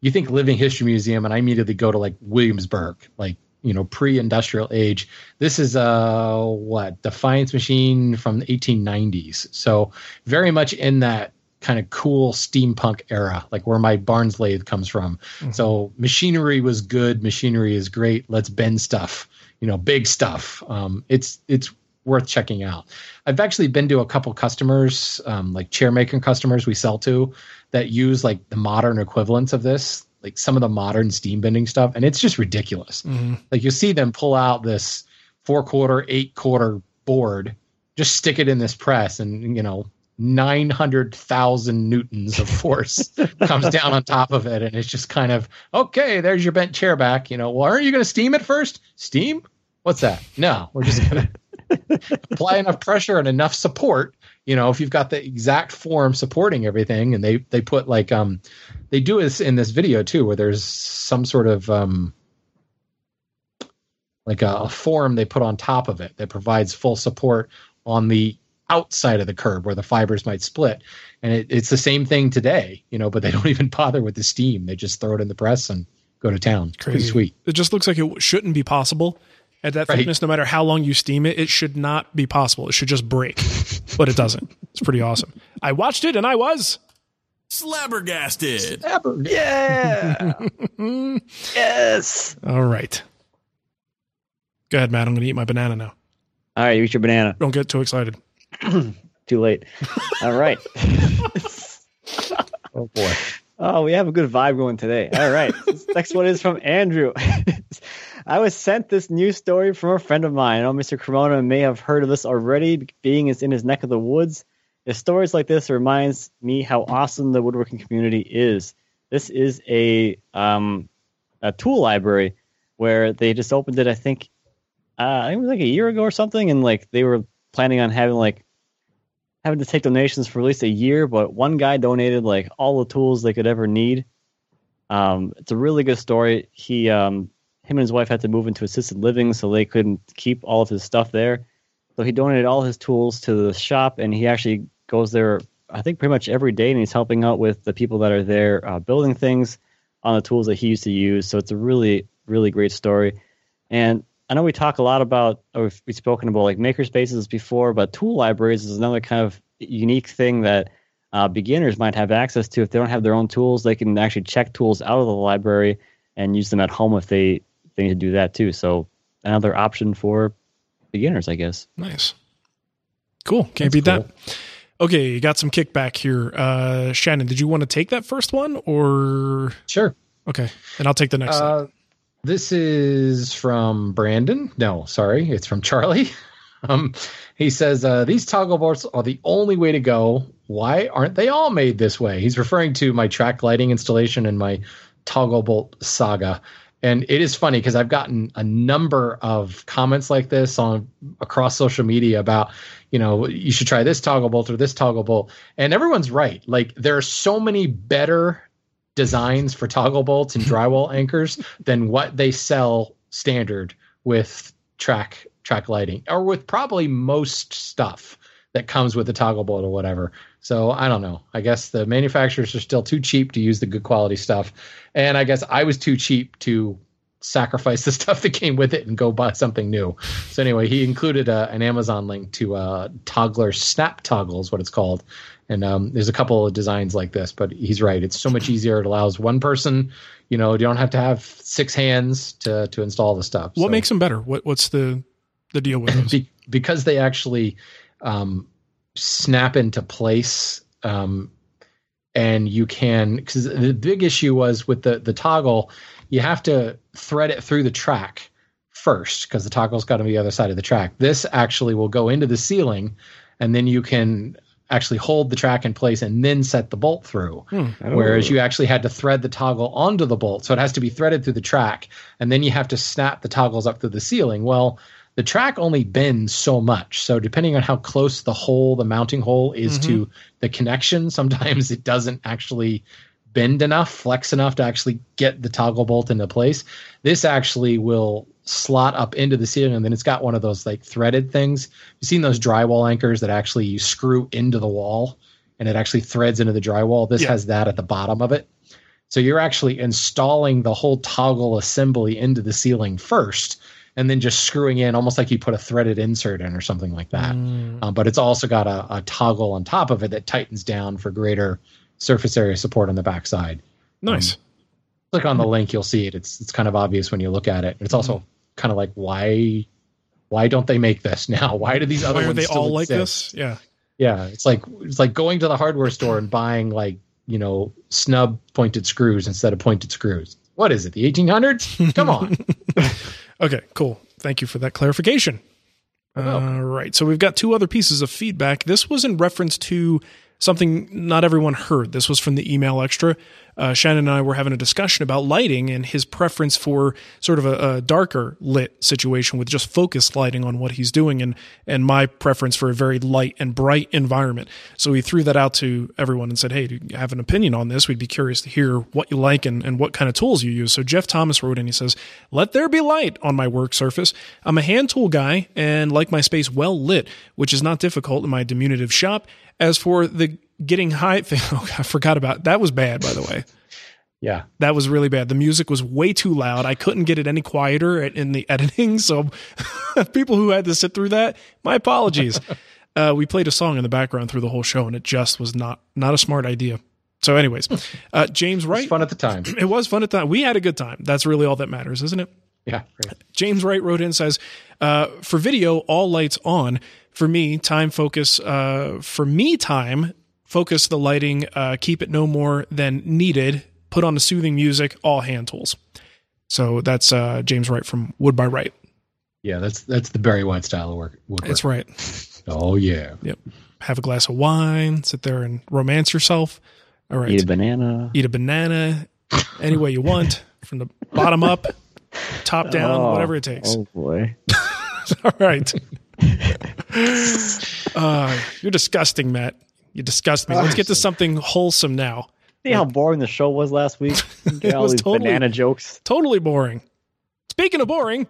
Speaker 4: you think living history museum, and I immediately go to like Williamsburg, like you know pre-industrial age. This is uh what Defiance machine from the 1890s, so very much in that kind of cool steampunk era, like where my Barnes lathe comes from. So machinery was good, machinery is great. Let's bend stuff, you know, big stuff. Um, it's it's worth checking out. I've actually been to a couple customers, um, like chair making customers we sell to, that use like the modern equivalents of this, like some of the modern steam bending stuff, and it's just ridiculous. Mm-hmm. Like you see them pull out this four quarter, eight quarter board, just stick it in this press, and you know. 900,000 newtons of force comes down on top of it. And it's just kind of, okay, there's your bent chair back. You know, well, aren't you going to steam it first? Steam? What's that? No, we're just going to apply enough pressure and enough support you know if you've got the exact form supporting everything and they they put like um they do this in this video too where there's some sort of um like a, a form they put on top of it that provides full support on the outside of the curb where the fibers might split. And it, it's the same thing today you know but they don't even bother with the steam. They just throw it in the press and go to town. It's pretty
Speaker 3: Crazy.
Speaker 4: sweet.
Speaker 3: It just looks like it shouldn't be possible at that
Speaker 4: Right.
Speaker 3: thickness. No matter how long you steam it, it should not be possible. It should just break, but it doesn't. It's pretty awesome. I watched it and I was
Speaker 2: Slabbergasted.
Speaker 5: Yeah. yes.
Speaker 3: All right. Go ahead, Matt. I'm going to eat my banana now.
Speaker 5: All right, you eat your banana.
Speaker 3: Don't get too excited.
Speaker 5: Too late. All right.
Speaker 4: Oh boy.
Speaker 5: Oh, we have a good vibe going today. All right. next one is from Andrew. I was sent this news story from a friend of mine. I know Mr. Cremona may have heard of this already, being is in his neck of the woods. The stories like this reminds me how awesome the woodworking community is. This is a um, a tool library where they just opened it. I think uh, I think it was like a year ago or something, and like they were planning on having like having to take donations for at least a year, but one guy donated like all the tools they could ever need. Um, it's a really good story. He, um, him and his wife had to move into assisted living, so they couldn't keep all of his stuff there. So he donated all his tools to the shop, and he actually goes there, I think, pretty much every day, and he's helping out with the people that are there uh, building things on the tools that he used to use. So it's a really, really great story. And I know we talk a lot about, or we've, we've spoken about like maker spaces before, but tool libraries is another kind of unique thing that uh, beginners might have access to. If they don't have their own tools, they can actually check tools out of the library and use them at home if they, they need to do that too. So another option for beginners, I guess.
Speaker 3: Nice. Cool. Can't beat that. Okay, you got some kickback here. Uh, Shannon, did you want to take that first one or?
Speaker 4: Sure.
Speaker 3: Okay. And I'll take the next one.
Speaker 4: Uh, this is from Brandon. No, sorry, it's from Charlie. Um, he says uh, these toggle bolts are the only way to go. Why aren't they all made this way? He's referring to my track lighting installation and my toggle bolt saga. And it is funny because I've gotten a number of comments like this on across social media about, you know, you should try this toggle bolt or this toggle bolt. And everyone's right. Like there are so many better designs for toggle bolts and drywall anchors than what they sell standard with track track lighting or with probably most stuff that comes with the toggle bolt or whatever. So I don't know. I guess the manufacturers are still too cheap to use the good quality stuff. And I guess I was too cheap to sacrifice the stuff that came with it and go buy something new. So anyway, he included a, an Amazon link to uh, Toggler Snap Toggle is what it's called. And um, there's a couple of designs like this, but he's right. It's so much easier. It allows one person, you know, you don't have to have six hands to to install the stuff.
Speaker 3: what
Speaker 4: So-
Speaker 3: makes them better? What What's the the deal with those?
Speaker 4: be, because they actually um, snap into place um, and you can because the big issue was with the the toggle you have to thread it through the track first because the toggle's got to be the other side of the track. This actually will go into the ceiling and then you can actually hold the track in place and then set the bolt through. Whereas you actually had to thread the toggle onto the bolt so it has to be threaded through the track and then you have to snap the toggles up through the ceiling. Well the track only bends so much so depending on how close the hole the mounting hole is to the connection sometimes it doesn't actually bend enough flex enough to actually get the toggle bolt into place this actually will slot up into the ceiling. And then it's got one of those like threaded things. You've seen those drywall anchors that actually you screw into the wall and it actually threads into the drywall? This
Speaker 3: Yeah.
Speaker 4: has that at the bottom of it. So you're actually installing the whole toggle assembly into the ceiling first and then just screwing in almost like you put a threaded insert in or something like that. Um, but it's also got a, a toggle on top of it that tightens down for greater surface area support on the backside
Speaker 3: nice.
Speaker 4: Um, click on the link you'll see it it's it's kind of obvious when you look at it it's also kind of like why why don't they make this now why do these other
Speaker 3: Why are they all like this? Yeah.
Speaker 4: yeah it's like it's like going to the hardware store and buying like you know snub pointed screws instead of pointed screws what is it the 1800s come on
Speaker 3: Okay, cool. Thank you for that clarification. All right. So we've got two other pieces of feedback. This was in reference to something not everyone heard. This was from the email extra. Uh, Shannon and I were having a discussion about lighting and his preference for sort of a, a darker lit situation with just focused lighting on what he's doing, and and my preference for a very light and bright environment. So we threw that out to everyone and said, "Hey, do you have an opinion on this? We'd be curious to hear what you like and, and what kind of tools you use." So Jeff Thomas wrote in. He says, "Let there be light on my work surface. I'm a hand tool guy and like my space well lit, which is not difficult in my diminutive shop. As for the getting high thing, oh, I forgot about that. Was bad, by the way."
Speaker 4: yeah
Speaker 3: That was really bad. The music was way too loud. I couldn't get it any quieter in the editing. So, people who had to sit through that, my apologies. uh, we played a song in the background through the whole show, and it just was not not a smart idea. So, anyways, uh, James
Speaker 4: It
Speaker 3: Wright.
Speaker 4: was fun at the time.
Speaker 3: It was fun at the time. We had a good time. That's really all that matters, isn't it?
Speaker 4: Yeah. Right.
Speaker 3: James Wright wrote in and says, uh, for video, all lights on. For me, time focus. Uh, for me, time focus the lighting. Uh, keep it no more than needed. Put on the soothing music. All hand tools. So that's uh, James Wright from Wood by Wright.
Speaker 4: Yeah, that's that's the Barry White style of work. woodwork.
Speaker 3: That's right.
Speaker 4: Oh yeah.
Speaker 3: Yep. Have a glass of wine. Sit there and romance yourself. All right.
Speaker 5: Eat a banana.
Speaker 3: Eat a banana any way you want, from the bottom up, top down,
Speaker 5: Oh,
Speaker 3: whatever it takes.
Speaker 5: Oh boy.
Speaker 3: All right. uh, you're disgusting, Matt. You disgust me. Let's get to something wholesome now.
Speaker 5: See how boring the show was last week? Get all
Speaker 3: was
Speaker 5: these
Speaker 3: totally-
Speaker 5: banana jokes.
Speaker 3: Totally boring. Speaking of boring,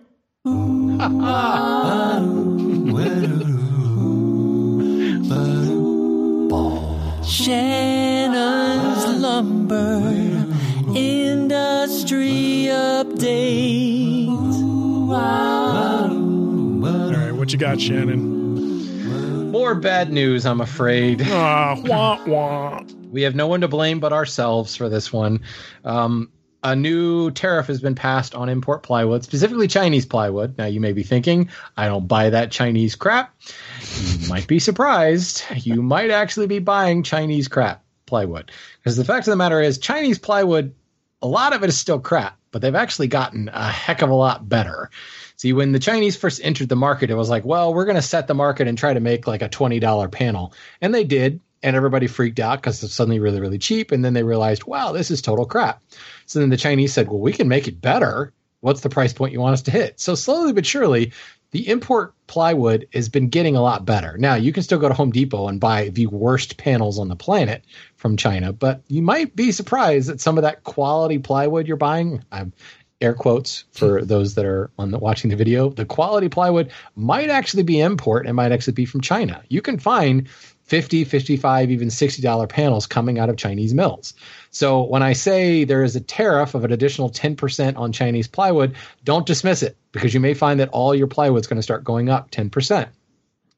Speaker 6: Shannon's Lumber Industry Update.
Speaker 3: All right, what you got, Shannon?
Speaker 4: More bad news, I'm afraid.
Speaker 3: Ah, wah, wah.
Speaker 4: We have no one to blame but ourselves for this one. Um, a new tariff has been passed on import plywood, specifically Chinese plywood. Now, you may be thinking, I don't buy that Chinese crap. You might be surprised. You might actually be buying Chinese crap plywood. Because the fact of the matter is, Chinese plywood, a lot of it is still crap, but they've actually gotten a heck of a lot better. See, when the Chinese first entered the market, it was like, well, we're going to set the market and try to make like a $20 panel. And they did. And everybody freaked out because it's suddenly really, really cheap. And then they realized, wow, this is total crap. So then the Chinese said, well, we can make it better. What's the price point you want us to hit? So slowly but surely, the import plywood has been getting a lot better. Now, you can still go to Home Depot and buy the worst panels on the planet from China, but you might be surprised that some of that quality plywood you're buying, I'm air quotes for hmm. those that are on the, watching the video, the quality plywood might actually be import and might actually be from China. You can find 50, 55, even $60 panels coming out of Chinese mills. So when I say there is a tariff of an additional 10% on Chinese plywood, don't dismiss it because you may find that all your plywood is going to start going up 10%.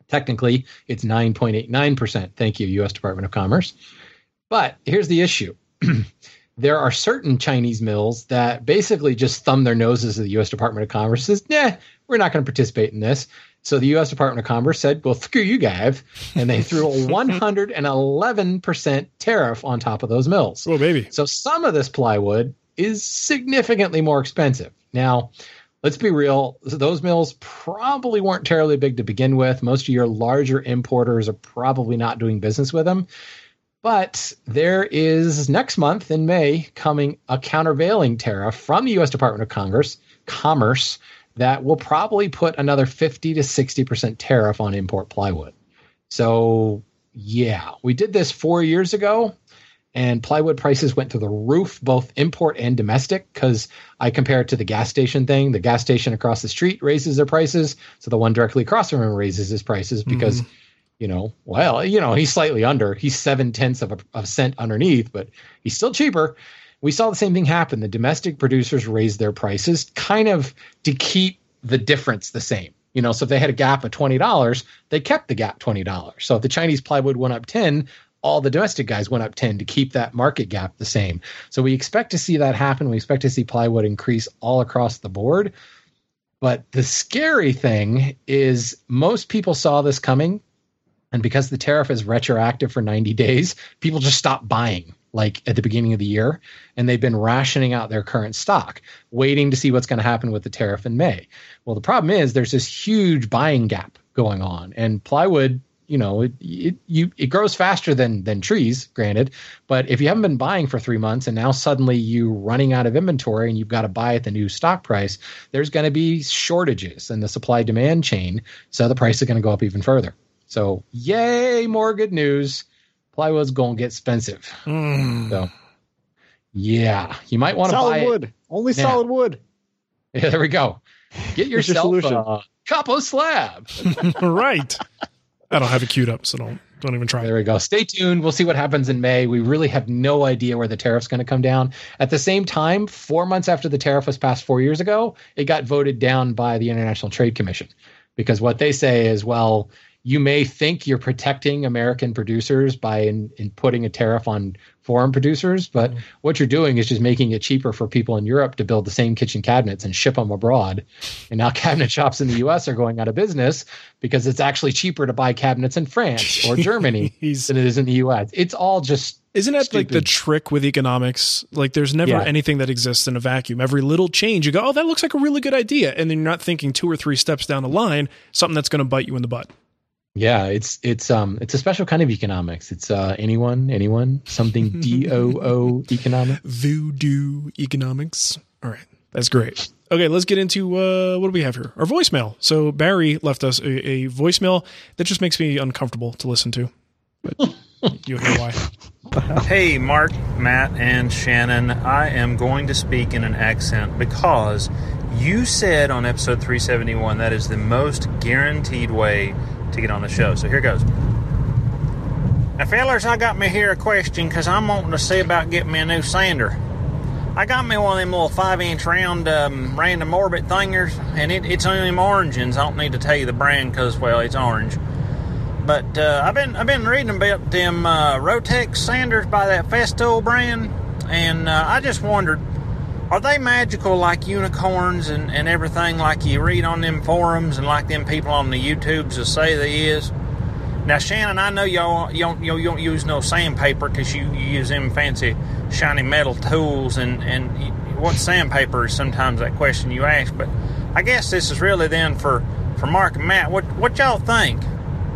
Speaker 4: Technically, it's 9.89%. Thank you, US Department of Commerce. But here's the issue. there are certain Chinese mills that basically just thumb their noses at the U.S. Department of Commerce. Says, "Nah, we're not going to participate in this." So the U.S. Department of Commerce said, "Well, screw you, guys," and they threw a 111 percent tariff on top of those mills.
Speaker 3: Oh, baby.
Speaker 4: So some of this plywood is significantly more expensive. Now, let's be real, those mills probably weren't terribly big to begin with. Most of your larger importers are probably not doing business with them. But there is next month in May coming a countervailing tariff from the US Department of Congress, Commerce that will probably put another 50 to 60% tariff on import plywood. So, yeah, we did this 4 years ago and plywood prices went to the roof, both import and domestic. Because I compare it to the gas station thing. The gas station across the street raises their prices, so the one directly across from him raises his prices because, mm-hmm. You know, well, you know, he's slightly under. He's seven tenths of a, of a cent underneath, but he's still cheaper. We saw the same thing happen. The domestic producers raised their prices, kind of to keep the difference the same. You know, so if they had a gap of twenty dollars, they kept the gap twenty dollars. So if the Chinese plywood went up ten, all the domestic guys went up 10 to keep that market gap the same. So we expect to see that happen. We expect to see plywood increase all across the board. But the scary thing is most people saw this coming. And because the tariff is retroactive for 90 days, people just stopped buying like at the beginning of the year. And they've been rationing out their current stock, waiting to see what's going to happen with the tariff in May. Well, the problem is there's this huge buying gap going on. And plywood you know it, it you it grows faster than than trees granted but if you haven't been buying for three months and now suddenly you're running out of inventory and you've got to buy at the new stock price there's going to be shortages in the supply demand chain so the price is going to go up even further so yay more good news plywood's going to get expensive hmm. so yeah you might want to
Speaker 5: solid
Speaker 4: buy it.
Speaker 5: wood. Only
Speaker 4: Yeah.
Speaker 5: solid wood.
Speaker 4: yeah there we go get
Speaker 5: Here's your
Speaker 4: yourself
Speaker 5: solution.
Speaker 4: a capo slab
Speaker 3: right. I don't have it queued up, so don't don't even try.
Speaker 4: There we go. Stay tuned. We'll see what happens in May. We really have no idea where the tariff's going to come down. At the same time, four months after the tariff was passed four years ago, it got voted down by the International Trade Commission because what they say is, well, you may think you're protecting American producers by in, in putting a tariff on foreign producers, but mm-hmm. what you're doing is just making it cheaper for people in Europe to build the same kitchen cabinets and ship them abroad. And now cabinet shops in the US are going out of business because it's actually cheaper to buy cabinets in France or Germany than it is in the US. It's all just
Speaker 3: Isn't that like the trick with economics? Like, there's never
Speaker 4: Yeah.
Speaker 3: anything that exists in a vacuum. Every little change, you go, oh, that looks like a really good idea. And then you're not thinking two or three steps down the line, something that's going to bite you in the butt.
Speaker 4: Yeah, it's it's um it's a special kind of economics. It's uh anyone, anyone, something D O O economic.
Speaker 3: Voodoo economics. All right. That's great. Okay, let's get into uh, what do we have here? Our voicemail. So Barry left us a, a voicemail that just makes me uncomfortable to listen to. But you'll hear why.
Speaker 7: Hey, Mark, Matt, and Shannon. I am going to speak in an accent because you said on episode 371 that is the most guaranteed way to get on the show. So here goes. Now, fellers, I got me here a question because I'm wanting to see about getting me a new sander. I got me one of them little five inch round um, random orbit thingers, and it, it's only them orange. I don't need to tell you the brand because, well, it's orange. But uh, I've been I've been reading about them uh, Rotex sanders by that Festool brand, and uh, I just wondered, are they magical like unicorns and, and everything like you read on them forums and like them people on the YouTubes will say they is? Now, Shannon, I know y'all you don't, you don't use no sandpaper because you, you use them fancy shiny metal tools and and what sandpaper is sometimes that question you ask. But I guess this is really then for for Mark and Matt. What what y'all think?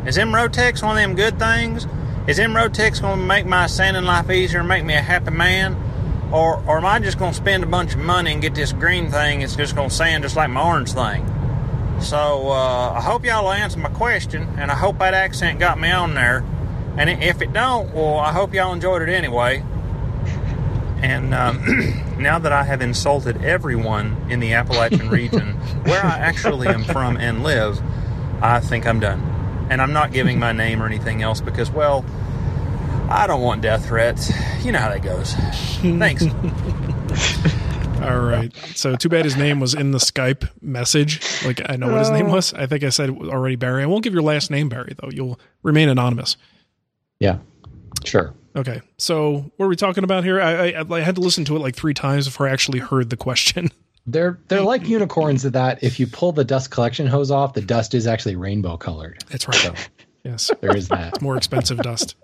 Speaker 7: Is them Rotex one of them good things? Is them Rotex going to make my sanding life easier and make me a happy man? Or, or am I just going to spend a bunch of money and get this green thing? It's just going to sand just like my orange thing. So uh, I hope y'all will answer my question, and I hope that accent got me on there. And if it don't, well, I hope y'all enjoyed it anyway. And um, now that I have insulted everyone in the Appalachian region, where I actually am from and live, I think I'm done. And I'm not giving my name or anything else because, well, I don't want death threats. You know how that goes. Thanks.
Speaker 3: All right. So too bad his name was in the Skype message. Like I know what his name oh. was. I think I said already Barry. I won't give your last name Barry though. You'll remain anonymous.
Speaker 4: Yeah. Sure.
Speaker 3: Okay. So what are we talking about here? I, I I had to listen to it like three times before I actually heard the question.
Speaker 4: They're they're like unicorns in that if you pull the dust collection hose off, the dust is actually rainbow colored.
Speaker 3: That's right.
Speaker 4: So
Speaker 3: Yes.
Speaker 4: there is that.
Speaker 3: It's more expensive dust.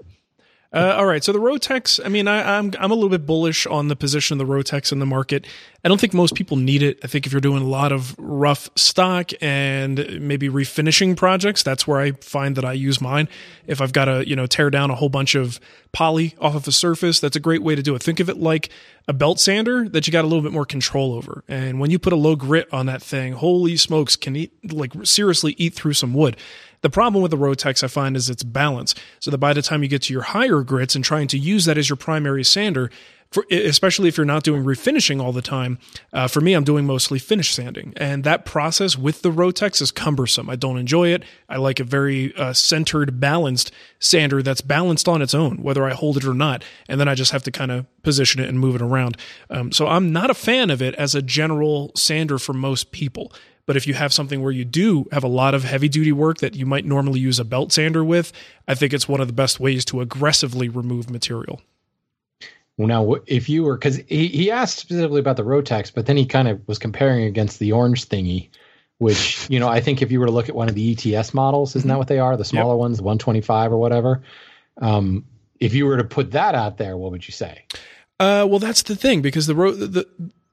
Speaker 3: Uh, all right, so the Rotex. I mean, I, I'm I'm a little bit bullish on the position of the Rotex in the market. I don't think most people need it. I think if you're doing a lot of rough stock and maybe refinishing projects, that's where I find that I use mine. If I've got to you know tear down a whole bunch of poly off of a surface, that's a great way to do it. Think of it like a belt sander that you got a little bit more control over. And when you put a low grit on that thing, holy smokes, can eat like seriously eat through some wood. The problem with the Rotex, I find, is its balance. So that by the time you get to your higher grits and trying to use that as your primary sander, for, especially if you're not doing refinishing all the time, uh, for me, I'm doing mostly finish sanding. And that process with the Rotex is cumbersome. I don't enjoy it. I like a very uh, centered, balanced sander that's balanced on its own, whether I hold it or not. And then I just have to kind of position it and move it around. Um, so I'm not a fan of it as a general sander for most people. But if you have something where you do have a lot of heavy duty work that you might normally use a belt sander with, I think it's one of the best ways to aggressively remove material.
Speaker 4: Well, now if you were because he, he asked specifically about the Rotex, but then he kind of was comparing against the orange thingy, which you know I think if you were to look at one of the ETS models, isn't that what they are? The smaller ones, the 125 or whatever. Um, if you were to put that out there, what would you say?
Speaker 3: Uh, well, that's the thing because the ro- the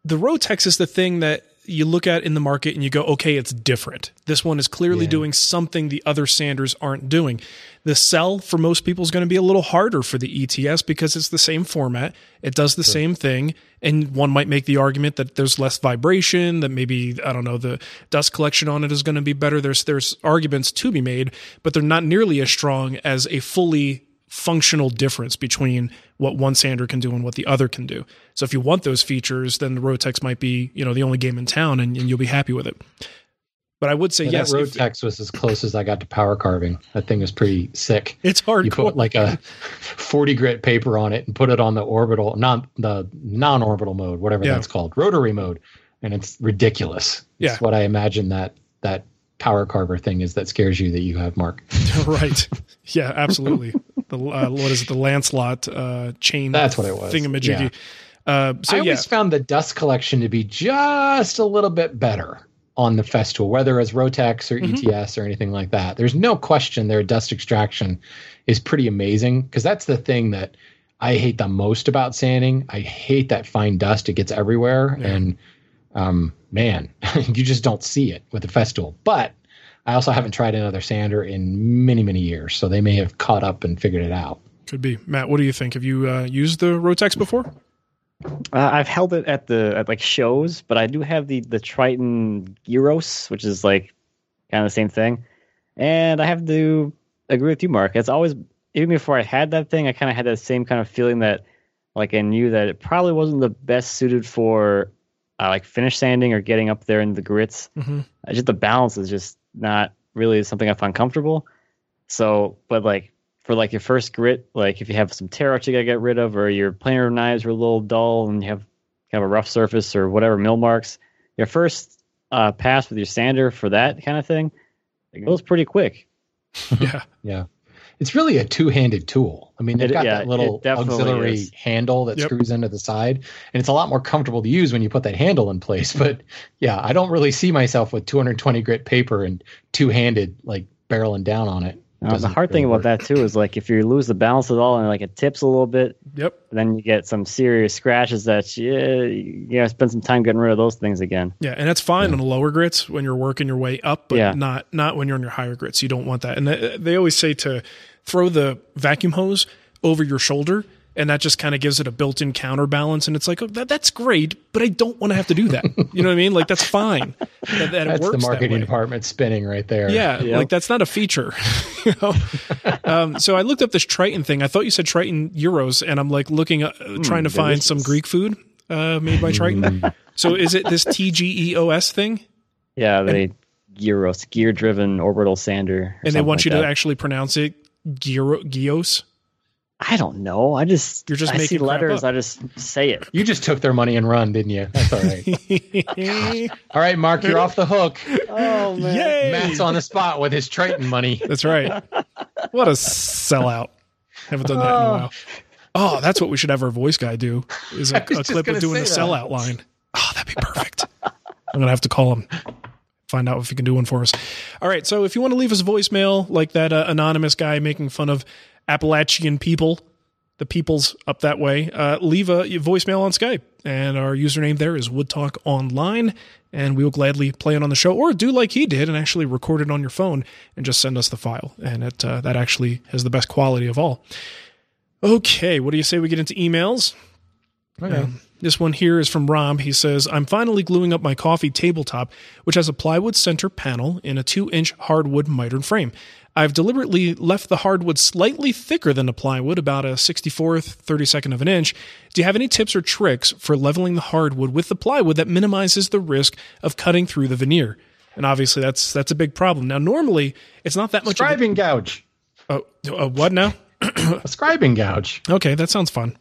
Speaker 3: the Rotex is the thing that you look at in the market and you go, okay, it's different. This one is clearly
Speaker 4: Yeah.
Speaker 3: doing something the other Sanders aren't doing. The sell for most people is going to be a little harder for the ETS because it's the same format. It does the same thing. And one might make the argument that there's less vibration, that maybe, I don't know, the dust collection on it is going to be better. There's, there's arguments to be made, but they're not nearly as strong as a fully functional difference between what one sander can do and what the other can do. So if you want those features, then the Rotex might be, you know, the only game in town and, and you'll be happy with it. But I would say
Speaker 4: Yeah,
Speaker 3: yes.
Speaker 4: that
Speaker 3: if-
Speaker 4: Rotex was as close as I got to power carving. That thing was pretty sick.
Speaker 3: it's hard.
Speaker 4: You put like a 40 grit paper on it and put it on the orbital, non the non-orbital mode, whatever
Speaker 3: Yeah.
Speaker 4: that's called, rotary mode, and it's ridiculous. It's
Speaker 3: Yeah.
Speaker 4: what I imagine that that power carver thing is that scares you that you have, Mark.
Speaker 3: right. Yeah, absolutely. The uh, what is it? The Lancelot uh, chain.
Speaker 4: That's what it was.
Speaker 3: Thingamajiggy.
Speaker 4: Yeah.
Speaker 3: Uh, so
Speaker 4: I
Speaker 3: yeah,
Speaker 4: always found the dust collection to be just a little bit better on the Festool, whether it's Rotex or
Speaker 3: Mm-hmm.
Speaker 4: ETS or anything like that. There's no question their dust extraction is pretty amazing because that's the thing that I hate the most about sanding. I hate that fine dust; it gets everywhere, and um, man, you just don't see it with the Festool. But I also haven't tried another sander in many, many years, so they may have caught up and figured it out.
Speaker 3: could be. Matt, what do you think? Have you uh, used the Rotex before?
Speaker 5: Uh, I've held it at the at like shows, but I do have the the Triton Gyros, which is like kind of the same thing. And I have to agree with you, Mark. It's always even before I had that thing, I kind of had that same kind of feeling that like I knew that it probably wasn't the best suited for uh, like finish sanding or getting up there in the grits.
Speaker 3: Mhm.
Speaker 5: Uh, just the balance is just not really something I find comfortable. So, but like for like your first grit, like if you have some tear outs you gotta get rid of, or your planer knives are a little dull and you have kind of a rough surface or whatever mill marks, your first uh, pass with your sander for that kind of thing, it goes pretty quick.
Speaker 3: yeah.
Speaker 4: Yeah. It's really a two-handed tool. I mean, they've
Speaker 5: It-
Speaker 4: got
Speaker 5: yeah,
Speaker 4: that little auxiliary
Speaker 5: is.
Speaker 4: handle that
Speaker 3: Yep.
Speaker 4: screws into the side, and it's a lot more comfortable to use when you put that handle in place. But yeah, I don't really see myself with 220 grit paper and two-handed like barreling down on it.
Speaker 5: Uh, now, the
Speaker 4: Doesn't
Speaker 5: hard thing
Speaker 4: really
Speaker 5: about that too is like if you lose the balance at all and like it tips a little bit,
Speaker 3: Yep.
Speaker 5: then you get some serious scratches that yeah, you gotta spend some time getting rid of those things again.
Speaker 3: Yeah, and that's fine on the lower grits when you're working your way up, but
Speaker 5: Yeah.
Speaker 3: not not when you're on your higher grits. You don't want that. And they, they always say to throw the vacuum hose over your shoulder, and that just kind of gives it a built-in counterbalance. And it's like, oh, that, that's great, but I don't want to have to do that. you know what I mean? Like that's fine. That, that
Speaker 4: That's
Speaker 3: works
Speaker 4: the marketing
Speaker 3: way.
Speaker 4: department spinning right there.
Speaker 3: Yeah,
Speaker 5: Yep.
Speaker 3: like that's not a feature. you know? um, so I looked up this Triton thing. I thought you said Triton euros, and I'm like looking, uh, trying to find some. Greek food uh, made by Triton. so is it this TGEOS thing?
Speaker 5: Yeah, they gyros, gear driven orbital sander. or
Speaker 3: and they want
Speaker 5: like
Speaker 3: you
Speaker 5: that.
Speaker 3: to actually pronounce it Gyro, Gios.
Speaker 5: I don't know. I just
Speaker 3: You're just
Speaker 5: I see
Speaker 3: making crap
Speaker 5: letters. I just say it.
Speaker 4: You just took their money and run, didn't you? That's all right. all right, Mark, you're off the hook.
Speaker 5: Oh
Speaker 3: Yay!
Speaker 4: Matt's on the spot with his Triton money.
Speaker 3: That's right. What a sellout. Haven't done that in a oh. while. Oh, that's what we should have our voice guy do. Is a, a clip of doing the
Speaker 4: say that.
Speaker 3: sellout line. Oh, that'd be perfect. I'm gonna have to call him. Find out if he can do one for us. All right. So if you want to leave us a voicemail like that uh, anonymous guy making fun of Appalachian people, the peoples up that way, uh, leave a voicemail on Skype. And our username there is Wood Talk Online. And we will gladly play it on the show or do like he did and actually record it on your phone and just send us the file. And it, uh, that actually has the best quality of all. Okay. What do you say we get into emails? Um, this one here is from Rob. He says, I'm finally gluing up my coffee tabletop, which has a plywood center panel in a two inch hardwood mitered frame. I've deliberately left the hardwood slightly thicker than the plywood, about a 64th, 32nd of an inch. Do you have any tips or tricks for leveling the hardwood with the plywood that minimizes the risk of cutting through the veneer? And obviously, that's that's a big problem. Now, normally, it's not that much. Of
Speaker 4: Scribing gouge.
Speaker 3: a, oh, uh, what now?
Speaker 4: A scribing gouge.
Speaker 3: Okay, that sounds fun.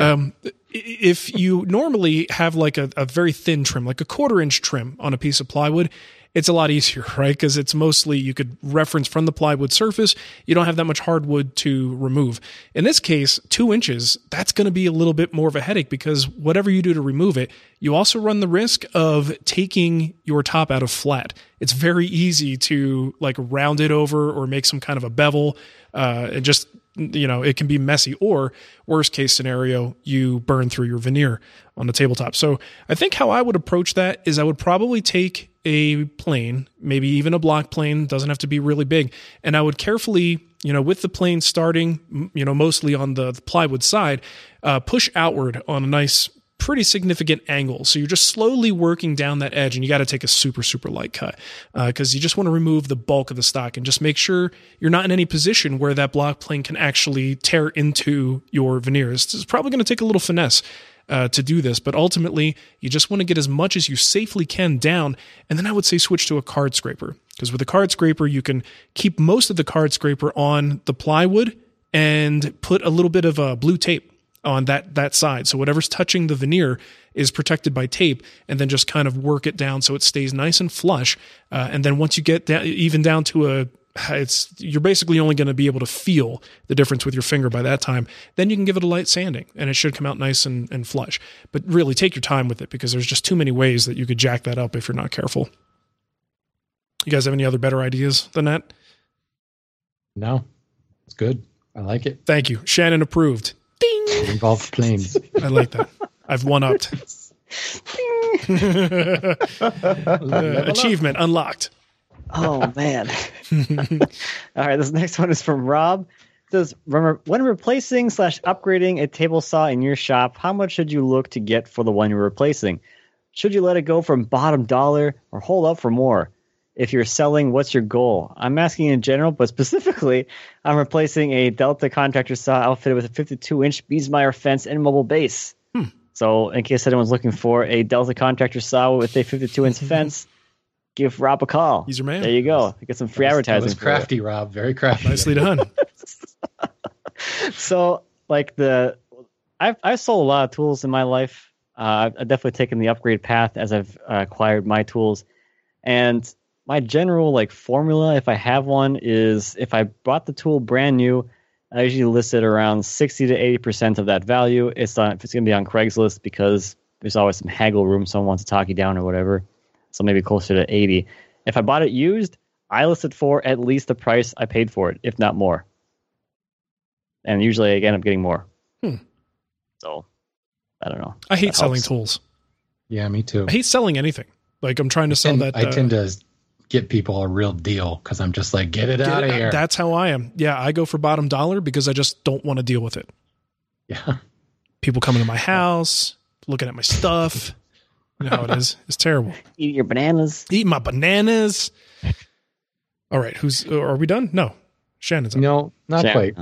Speaker 3: Um, i- if you normally have like a, a very thin trim, like a quarter inch trim on a piece of plywood, it's a lot easier, right? Because it's mostly you could reference from the plywood surface. You don't have that much hardwood to remove. In this case, two inches, that's going to be a little bit more of a headache because whatever you do to remove it, you also run the risk of taking your top out of flat. It's very easy to like round it over or make some kind of a bevel uh, and just you know it can be messy or worst case scenario you burn through your veneer on the tabletop. So i think how i would approach that is i would probably take a plane maybe even a block plane doesn't have to be really big and i would carefully you know with the plane starting you know mostly on the, the plywood side uh, push outward on a nice pretty significant angle. So you're just slowly working down that edge, and you got to take a super, super light cut because you just want to remove the bulk of the stock and just make sure you're not in any position where that block plane can actually tear into your veneers. It's probably going to take a little finesse. Uh, to do this, but ultimately, you just want to get as much as you safely can down. And then I would say switch to a card scraper because with a card scraper, you can keep most of the card scraper on the plywood and put a little bit of uh, blue tape on that that side. So whatever's touching the veneer is protected by tape, and then just kind of work it down so it stays nice and flush. Uh, and then once you get down, even down to a it's you're basically only going to be able to feel the difference with your finger by that time. Then you can give it a light sanding, and it should come out nice and, and flush. But really, take your time with it because there's just too many ways that you could jack that up if you're not careful. You guys have any other better ideas than that?
Speaker 4: No, it's good. I like it.
Speaker 3: Thank you, Shannon approved. Ding.
Speaker 4: It involves planes.
Speaker 3: I like that. I've one upped. Uh, achievement unlocked.
Speaker 5: Oh man. All right, this next one is from Rob. It says remember when replacing slash upgrading a table saw in your shop, how much should you look to get for the one you're replacing? Should you let it go from bottom dollar or hold up for more? If you're selling, what's your goal? I'm asking in general, but specifically, I'm replacing a Delta contractor saw outfitted with a 52 inch Biesemeyer fence and mobile base.
Speaker 3: Hmm.
Speaker 5: So, in case anyone's looking for a Delta contractor saw with a 52 inch fence, give Rob a call.
Speaker 3: He's your man.
Speaker 5: There you go. Get some free
Speaker 4: That
Speaker 5: advertising.
Speaker 4: was
Speaker 5: for it.
Speaker 4: crafty, Rob. Very crafty.
Speaker 3: Nicely done.
Speaker 5: so like the I've I've sold a lot of tools in my life. Uh, I've definitely taken the upgrade path as I've uh, acquired my tools, and my general like formula, if I have one, is if I bought the tool brand new, I usually list it around sixty to eighty percent of that value. It's on if it's going to be on Craigslist because there's always some haggle room. Someone wants to talk you down or whatever. So maybe closer to eighty. If I bought it used, I list it for at least the price I paid for it, if not more and usually I end up getting more.
Speaker 3: Hmm.
Speaker 5: So I don't know.
Speaker 3: I hate selling
Speaker 5: helps.
Speaker 3: tools.
Speaker 4: Yeah, me too.
Speaker 3: I hate selling anything. Like I'm trying to sell
Speaker 4: And
Speaker 3: that.
Speaker 4: I
Speaker 3: uh,
Speaker 4: tend to get people a real deal because I'm just like, get it
Speaker 3: get
Speaker 4: out of here.
Speaker 3: That's how I am. Yeah, I go for bottom dollar because I just don't want to deal with it.
Speaker 4: yeah.
Speaker 3: People coming to my house, looking at my stuff. You know how it is. It's terrible.
Speaker 5: Eat your bananas.
Speaker 3: Eat my bananas. All right, who's are we done? No. Shannon's up.
Speaker 4: No, not
Speaker 5: Sure.
Speaker 4: quite.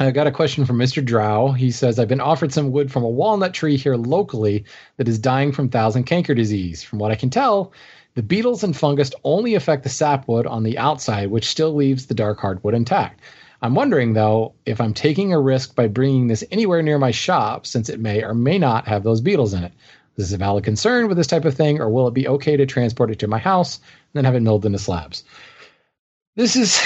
Speaker 4: I got a question from Mr. Drow. He says, I've been offered some wood from a walnut tree here locally that is dying from thousand canker disease. From what I can tell, the beetles and fungus only affect the sapwood on the outside, which still leaves the dark hardwood intact. I'm wondering, though, if I'm taking a risk by bringing this anywhere near my shop, since it may or may not have those beetles in it. Is this is a valid concern with this type of thing, or will it be okay to transport it to my house and then have it milled into slabs? This is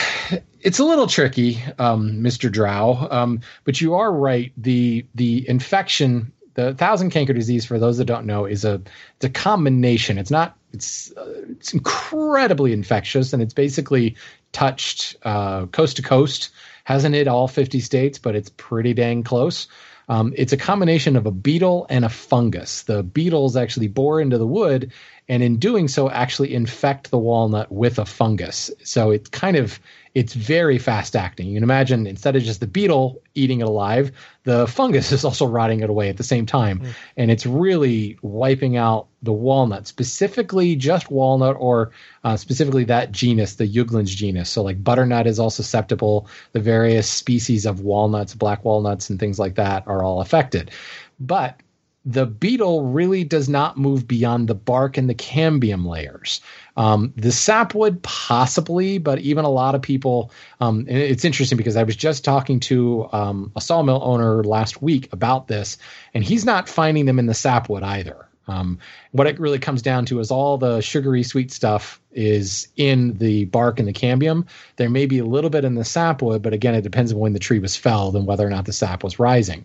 Speaker 4: it's a little tricky, um, Mr. Drow, um, but you are right. The the infection, the thousand canker disease, for those that don't know, is a it's a combination. It's not it's uh, it's incredibly infectious, and it's basically touched uh, coast to coast. Hasn't hit all 50 states, but it's pretty dang close. Um, it's a combination of a beetle and a fungus. The beetles actually bore into the wood, and in doing so, actually infect the walnut with a fungus. So it's kind of it's very fast acting. You can imagine instead of just the beetle eating it alive, the fungus is also rotting it away at the same time, and it's really wiping out the walnut, specifically just walnut, or uh, specifically that genus, the Juglans genus. So like butternut is all susceptible. The various species of walnuts, black walnuts, and things like that are all affected. But the beetle really does not move beyond the bark and the cambium layers. Um, the sapwood, possibly, but even a lot of people. Um, it's interesting because I was just talking to um, a sawmill owner last week about this, and he's not finding them in the sapwood either. Um, what it really comes down to is all the sugary sweet stuff is in the bark and the cambium. There may be a little bit in the sapwood, but again, it depends on when the tree was felled and whether or not the sap was rising.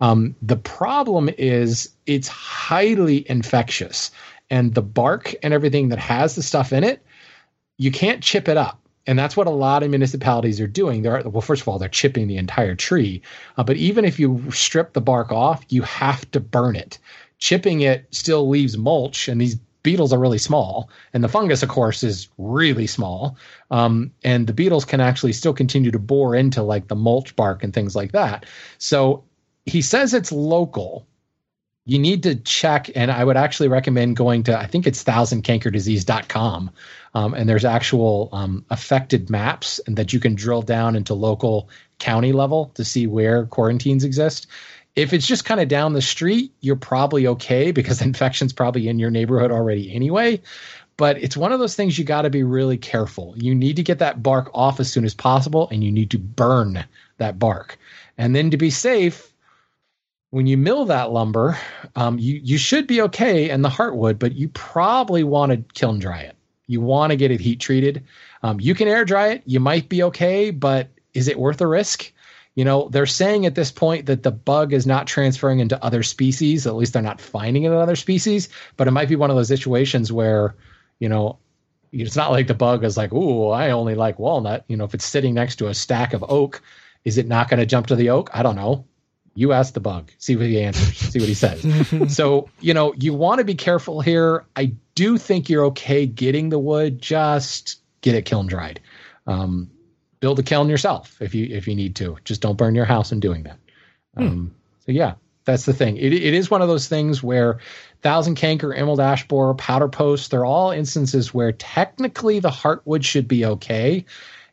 Speaker 4: Um, the problem is it's highly infectious, and the bark and everything that has the stuff in it, you can't chip it up. And that's what a lot of municipalities are doing. They're well, first of all, they're chipping the entire tree, uh, but even if you strip the bark off, you have to burn it. Chipping it still leaves mulch, and these beetles are really small, and the fungus, of course, is really small. Um, and the beetles can actually still continue to bore into like the mulch bark and things like that. So he says it's local. You need to check, and I would actually recommend going to I think it's thousandcankerdisease.com, um, and there's actual um, affected maps, and that you can drill down into local county level to see where quarantines exist. If it's just kind of down the street, you're probably okay because infection's probably in your neighborhood already anyway. But it's one of those things you got to be really careful. You need to get that bark off as soon as possible, and you need to burn that bark. And then to be safe, when you mill that lumber, um, you you should be okay in the heartwood, but you probably want to kiln dry it. You want to get it heat treated. Um, you can air dry it. You might be okay, but is it worth the risk? You know, they're saying at this point that the bug is not transferring into other species. At least they're not finding it in other species. But it might be one of those situations where, you know, it's not like the bug is like, "Ooh, I only like walnut." You know, if it's sitting next to a stack of oak, is it not going to jump to the oak? I don't know. You ask the bug, see what he answers, see what he says. so, you know, you want to be careful here. I do think you're okay getting the wood, just get it kiln dried. Um, build a kiln yourself if you if you need to. Just don't burn your house in doing that. Hmm. Um, so yeah, that's the thing. It, it is one of those things where thousand canker, emerald ash borer, powder post, they're all instances where technically the heartwood should be okay.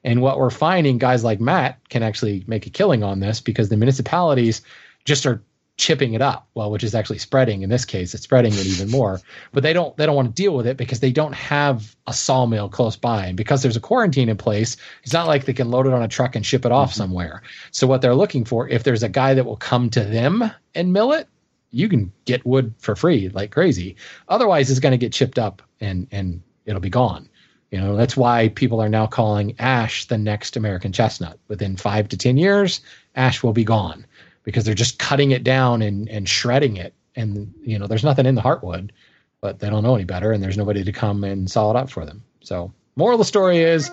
Speaker 4: And what we're finding, guys like Matt can actually make a killing on this because the municipalities just are chipping it up well which is actually spreading. In this case it's spreading it even more. But they don't they don't want to deal with it because they don't have a sawmill close by. And because there's a quarantine in place it's not like they can load it on a truck and ship it off mm-hmm. somewhere. So what they're looking for if there's a guy that will come to them and mill it you can get wood for free like crazy. Otherwise it's going to get chipped up and and it'll be gone you know that's why people are now calling ash the next american chestnut within five to ten years ash will be gone because they're just cutting it down and, and shredding it. And, you know, there's nothing in the heartwood, but they don't know any better and there's nobody to come and saw it up for them. So, moral of the story is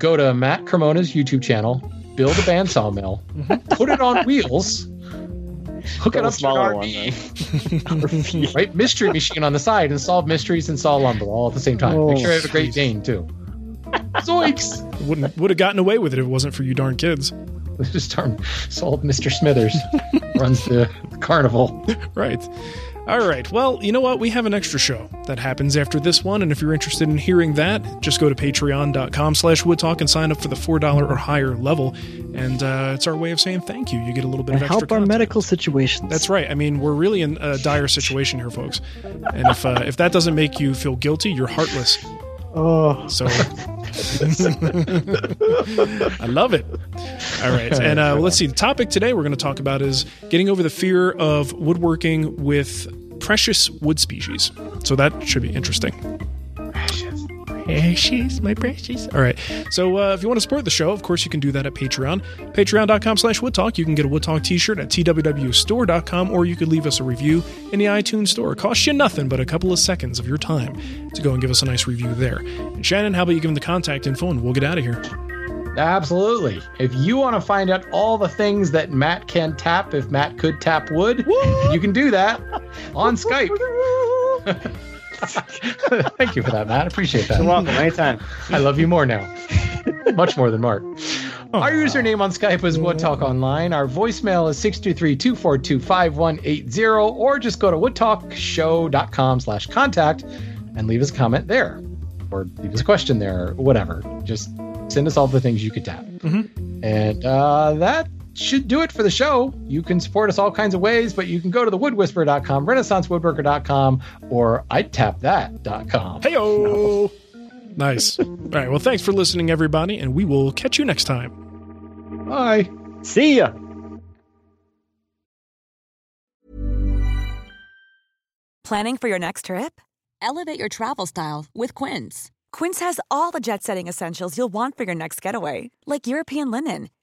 Speaker 4: go to Matt Cremona's YouTube channel, build a bandsaw mill, mm-hmm. put it on wheels, hook it up to an RV, one, right? Mystery machine on the side and solve mysteries and solve lumber all at the same time. Oh, Make sure you have a Great oh, Dane too. Zoinks!
Speaker 3: Wouldn't would have gotten away with it if it wasn't for you darn kids.
Speaker 4: This term solved Mr. Smithers runs the carnival.
Speaker 3: Right. All right. Well, you know what? We have an extra show that happens after this one, and if you're interested in hearing that, just go to patreon.com slash woodtalk and sign up for the $4 or higher level. And uh, it's our way of saying thank you. You get a little bit
Speaker 8: and
Speaker 3: of extra
Speaker 8: help our
Speaker 3: content.
Speaker 8: medical situations.
Speaker 3: That's right. I mean, we're really in a dire situation here, folks. And if, uh, if that doesn't make you feel guilty, you're heartless.
Speaker 8: Oh.
Speaker 3: So I love it. All right. And uh, let's see. The topic today we're going to talk about is getting over the fear of woodworking with precious wood species. So that should be interesting. Precious, my precious. All right. So uh, if you want to support the show, of course, you can do that at Patreon. Patreon.com slash Woodtalk. You can get a Woodtalk t-shirt at twwstore.com or you could leave us a review in the iTunes store. It costs you nothing but a couple of seconds of your time to go and give us a nice review there. And Shannon, how about you give them the contact info and we'll get out of here.
Speaker 4: Absolutely. If you want to find out all the things that Matt can tap, if Matt could tap wood, you can do that on Skype. Thank you for that, Matt. I appreciate that.
Speaker 5: You're welcome. Anytime.
Speaker 4: I love you more now. Much more than Mark. Our username on Skype is Woodtalk Online. Our voicemail is 623-242-5180, or just go to woodtalkshow.com slash contact and leave us a comment there. Or leave us a question there, or whatever. Just send us all the things you could tap.
Speaker 3: Mm-hmm.
Speaker 4: And uh, that should do it for the show. You can support us all kinds of ways, but you can go to thewoodwhisperer.com, renaissancewoodworker.com, or itapthat.com.
Speaker 3: Hey, yo! Nice. All right. Well, thanks for listening, everybody, and we will catch you next time.
Speaker 4: Bye.
Speaker 5: See ya.
Speaker 9: Planning for your next trip? Elevate your travel style with Quince. Quince has all the jet setting essentials you'll want for your next getaway, like European linen,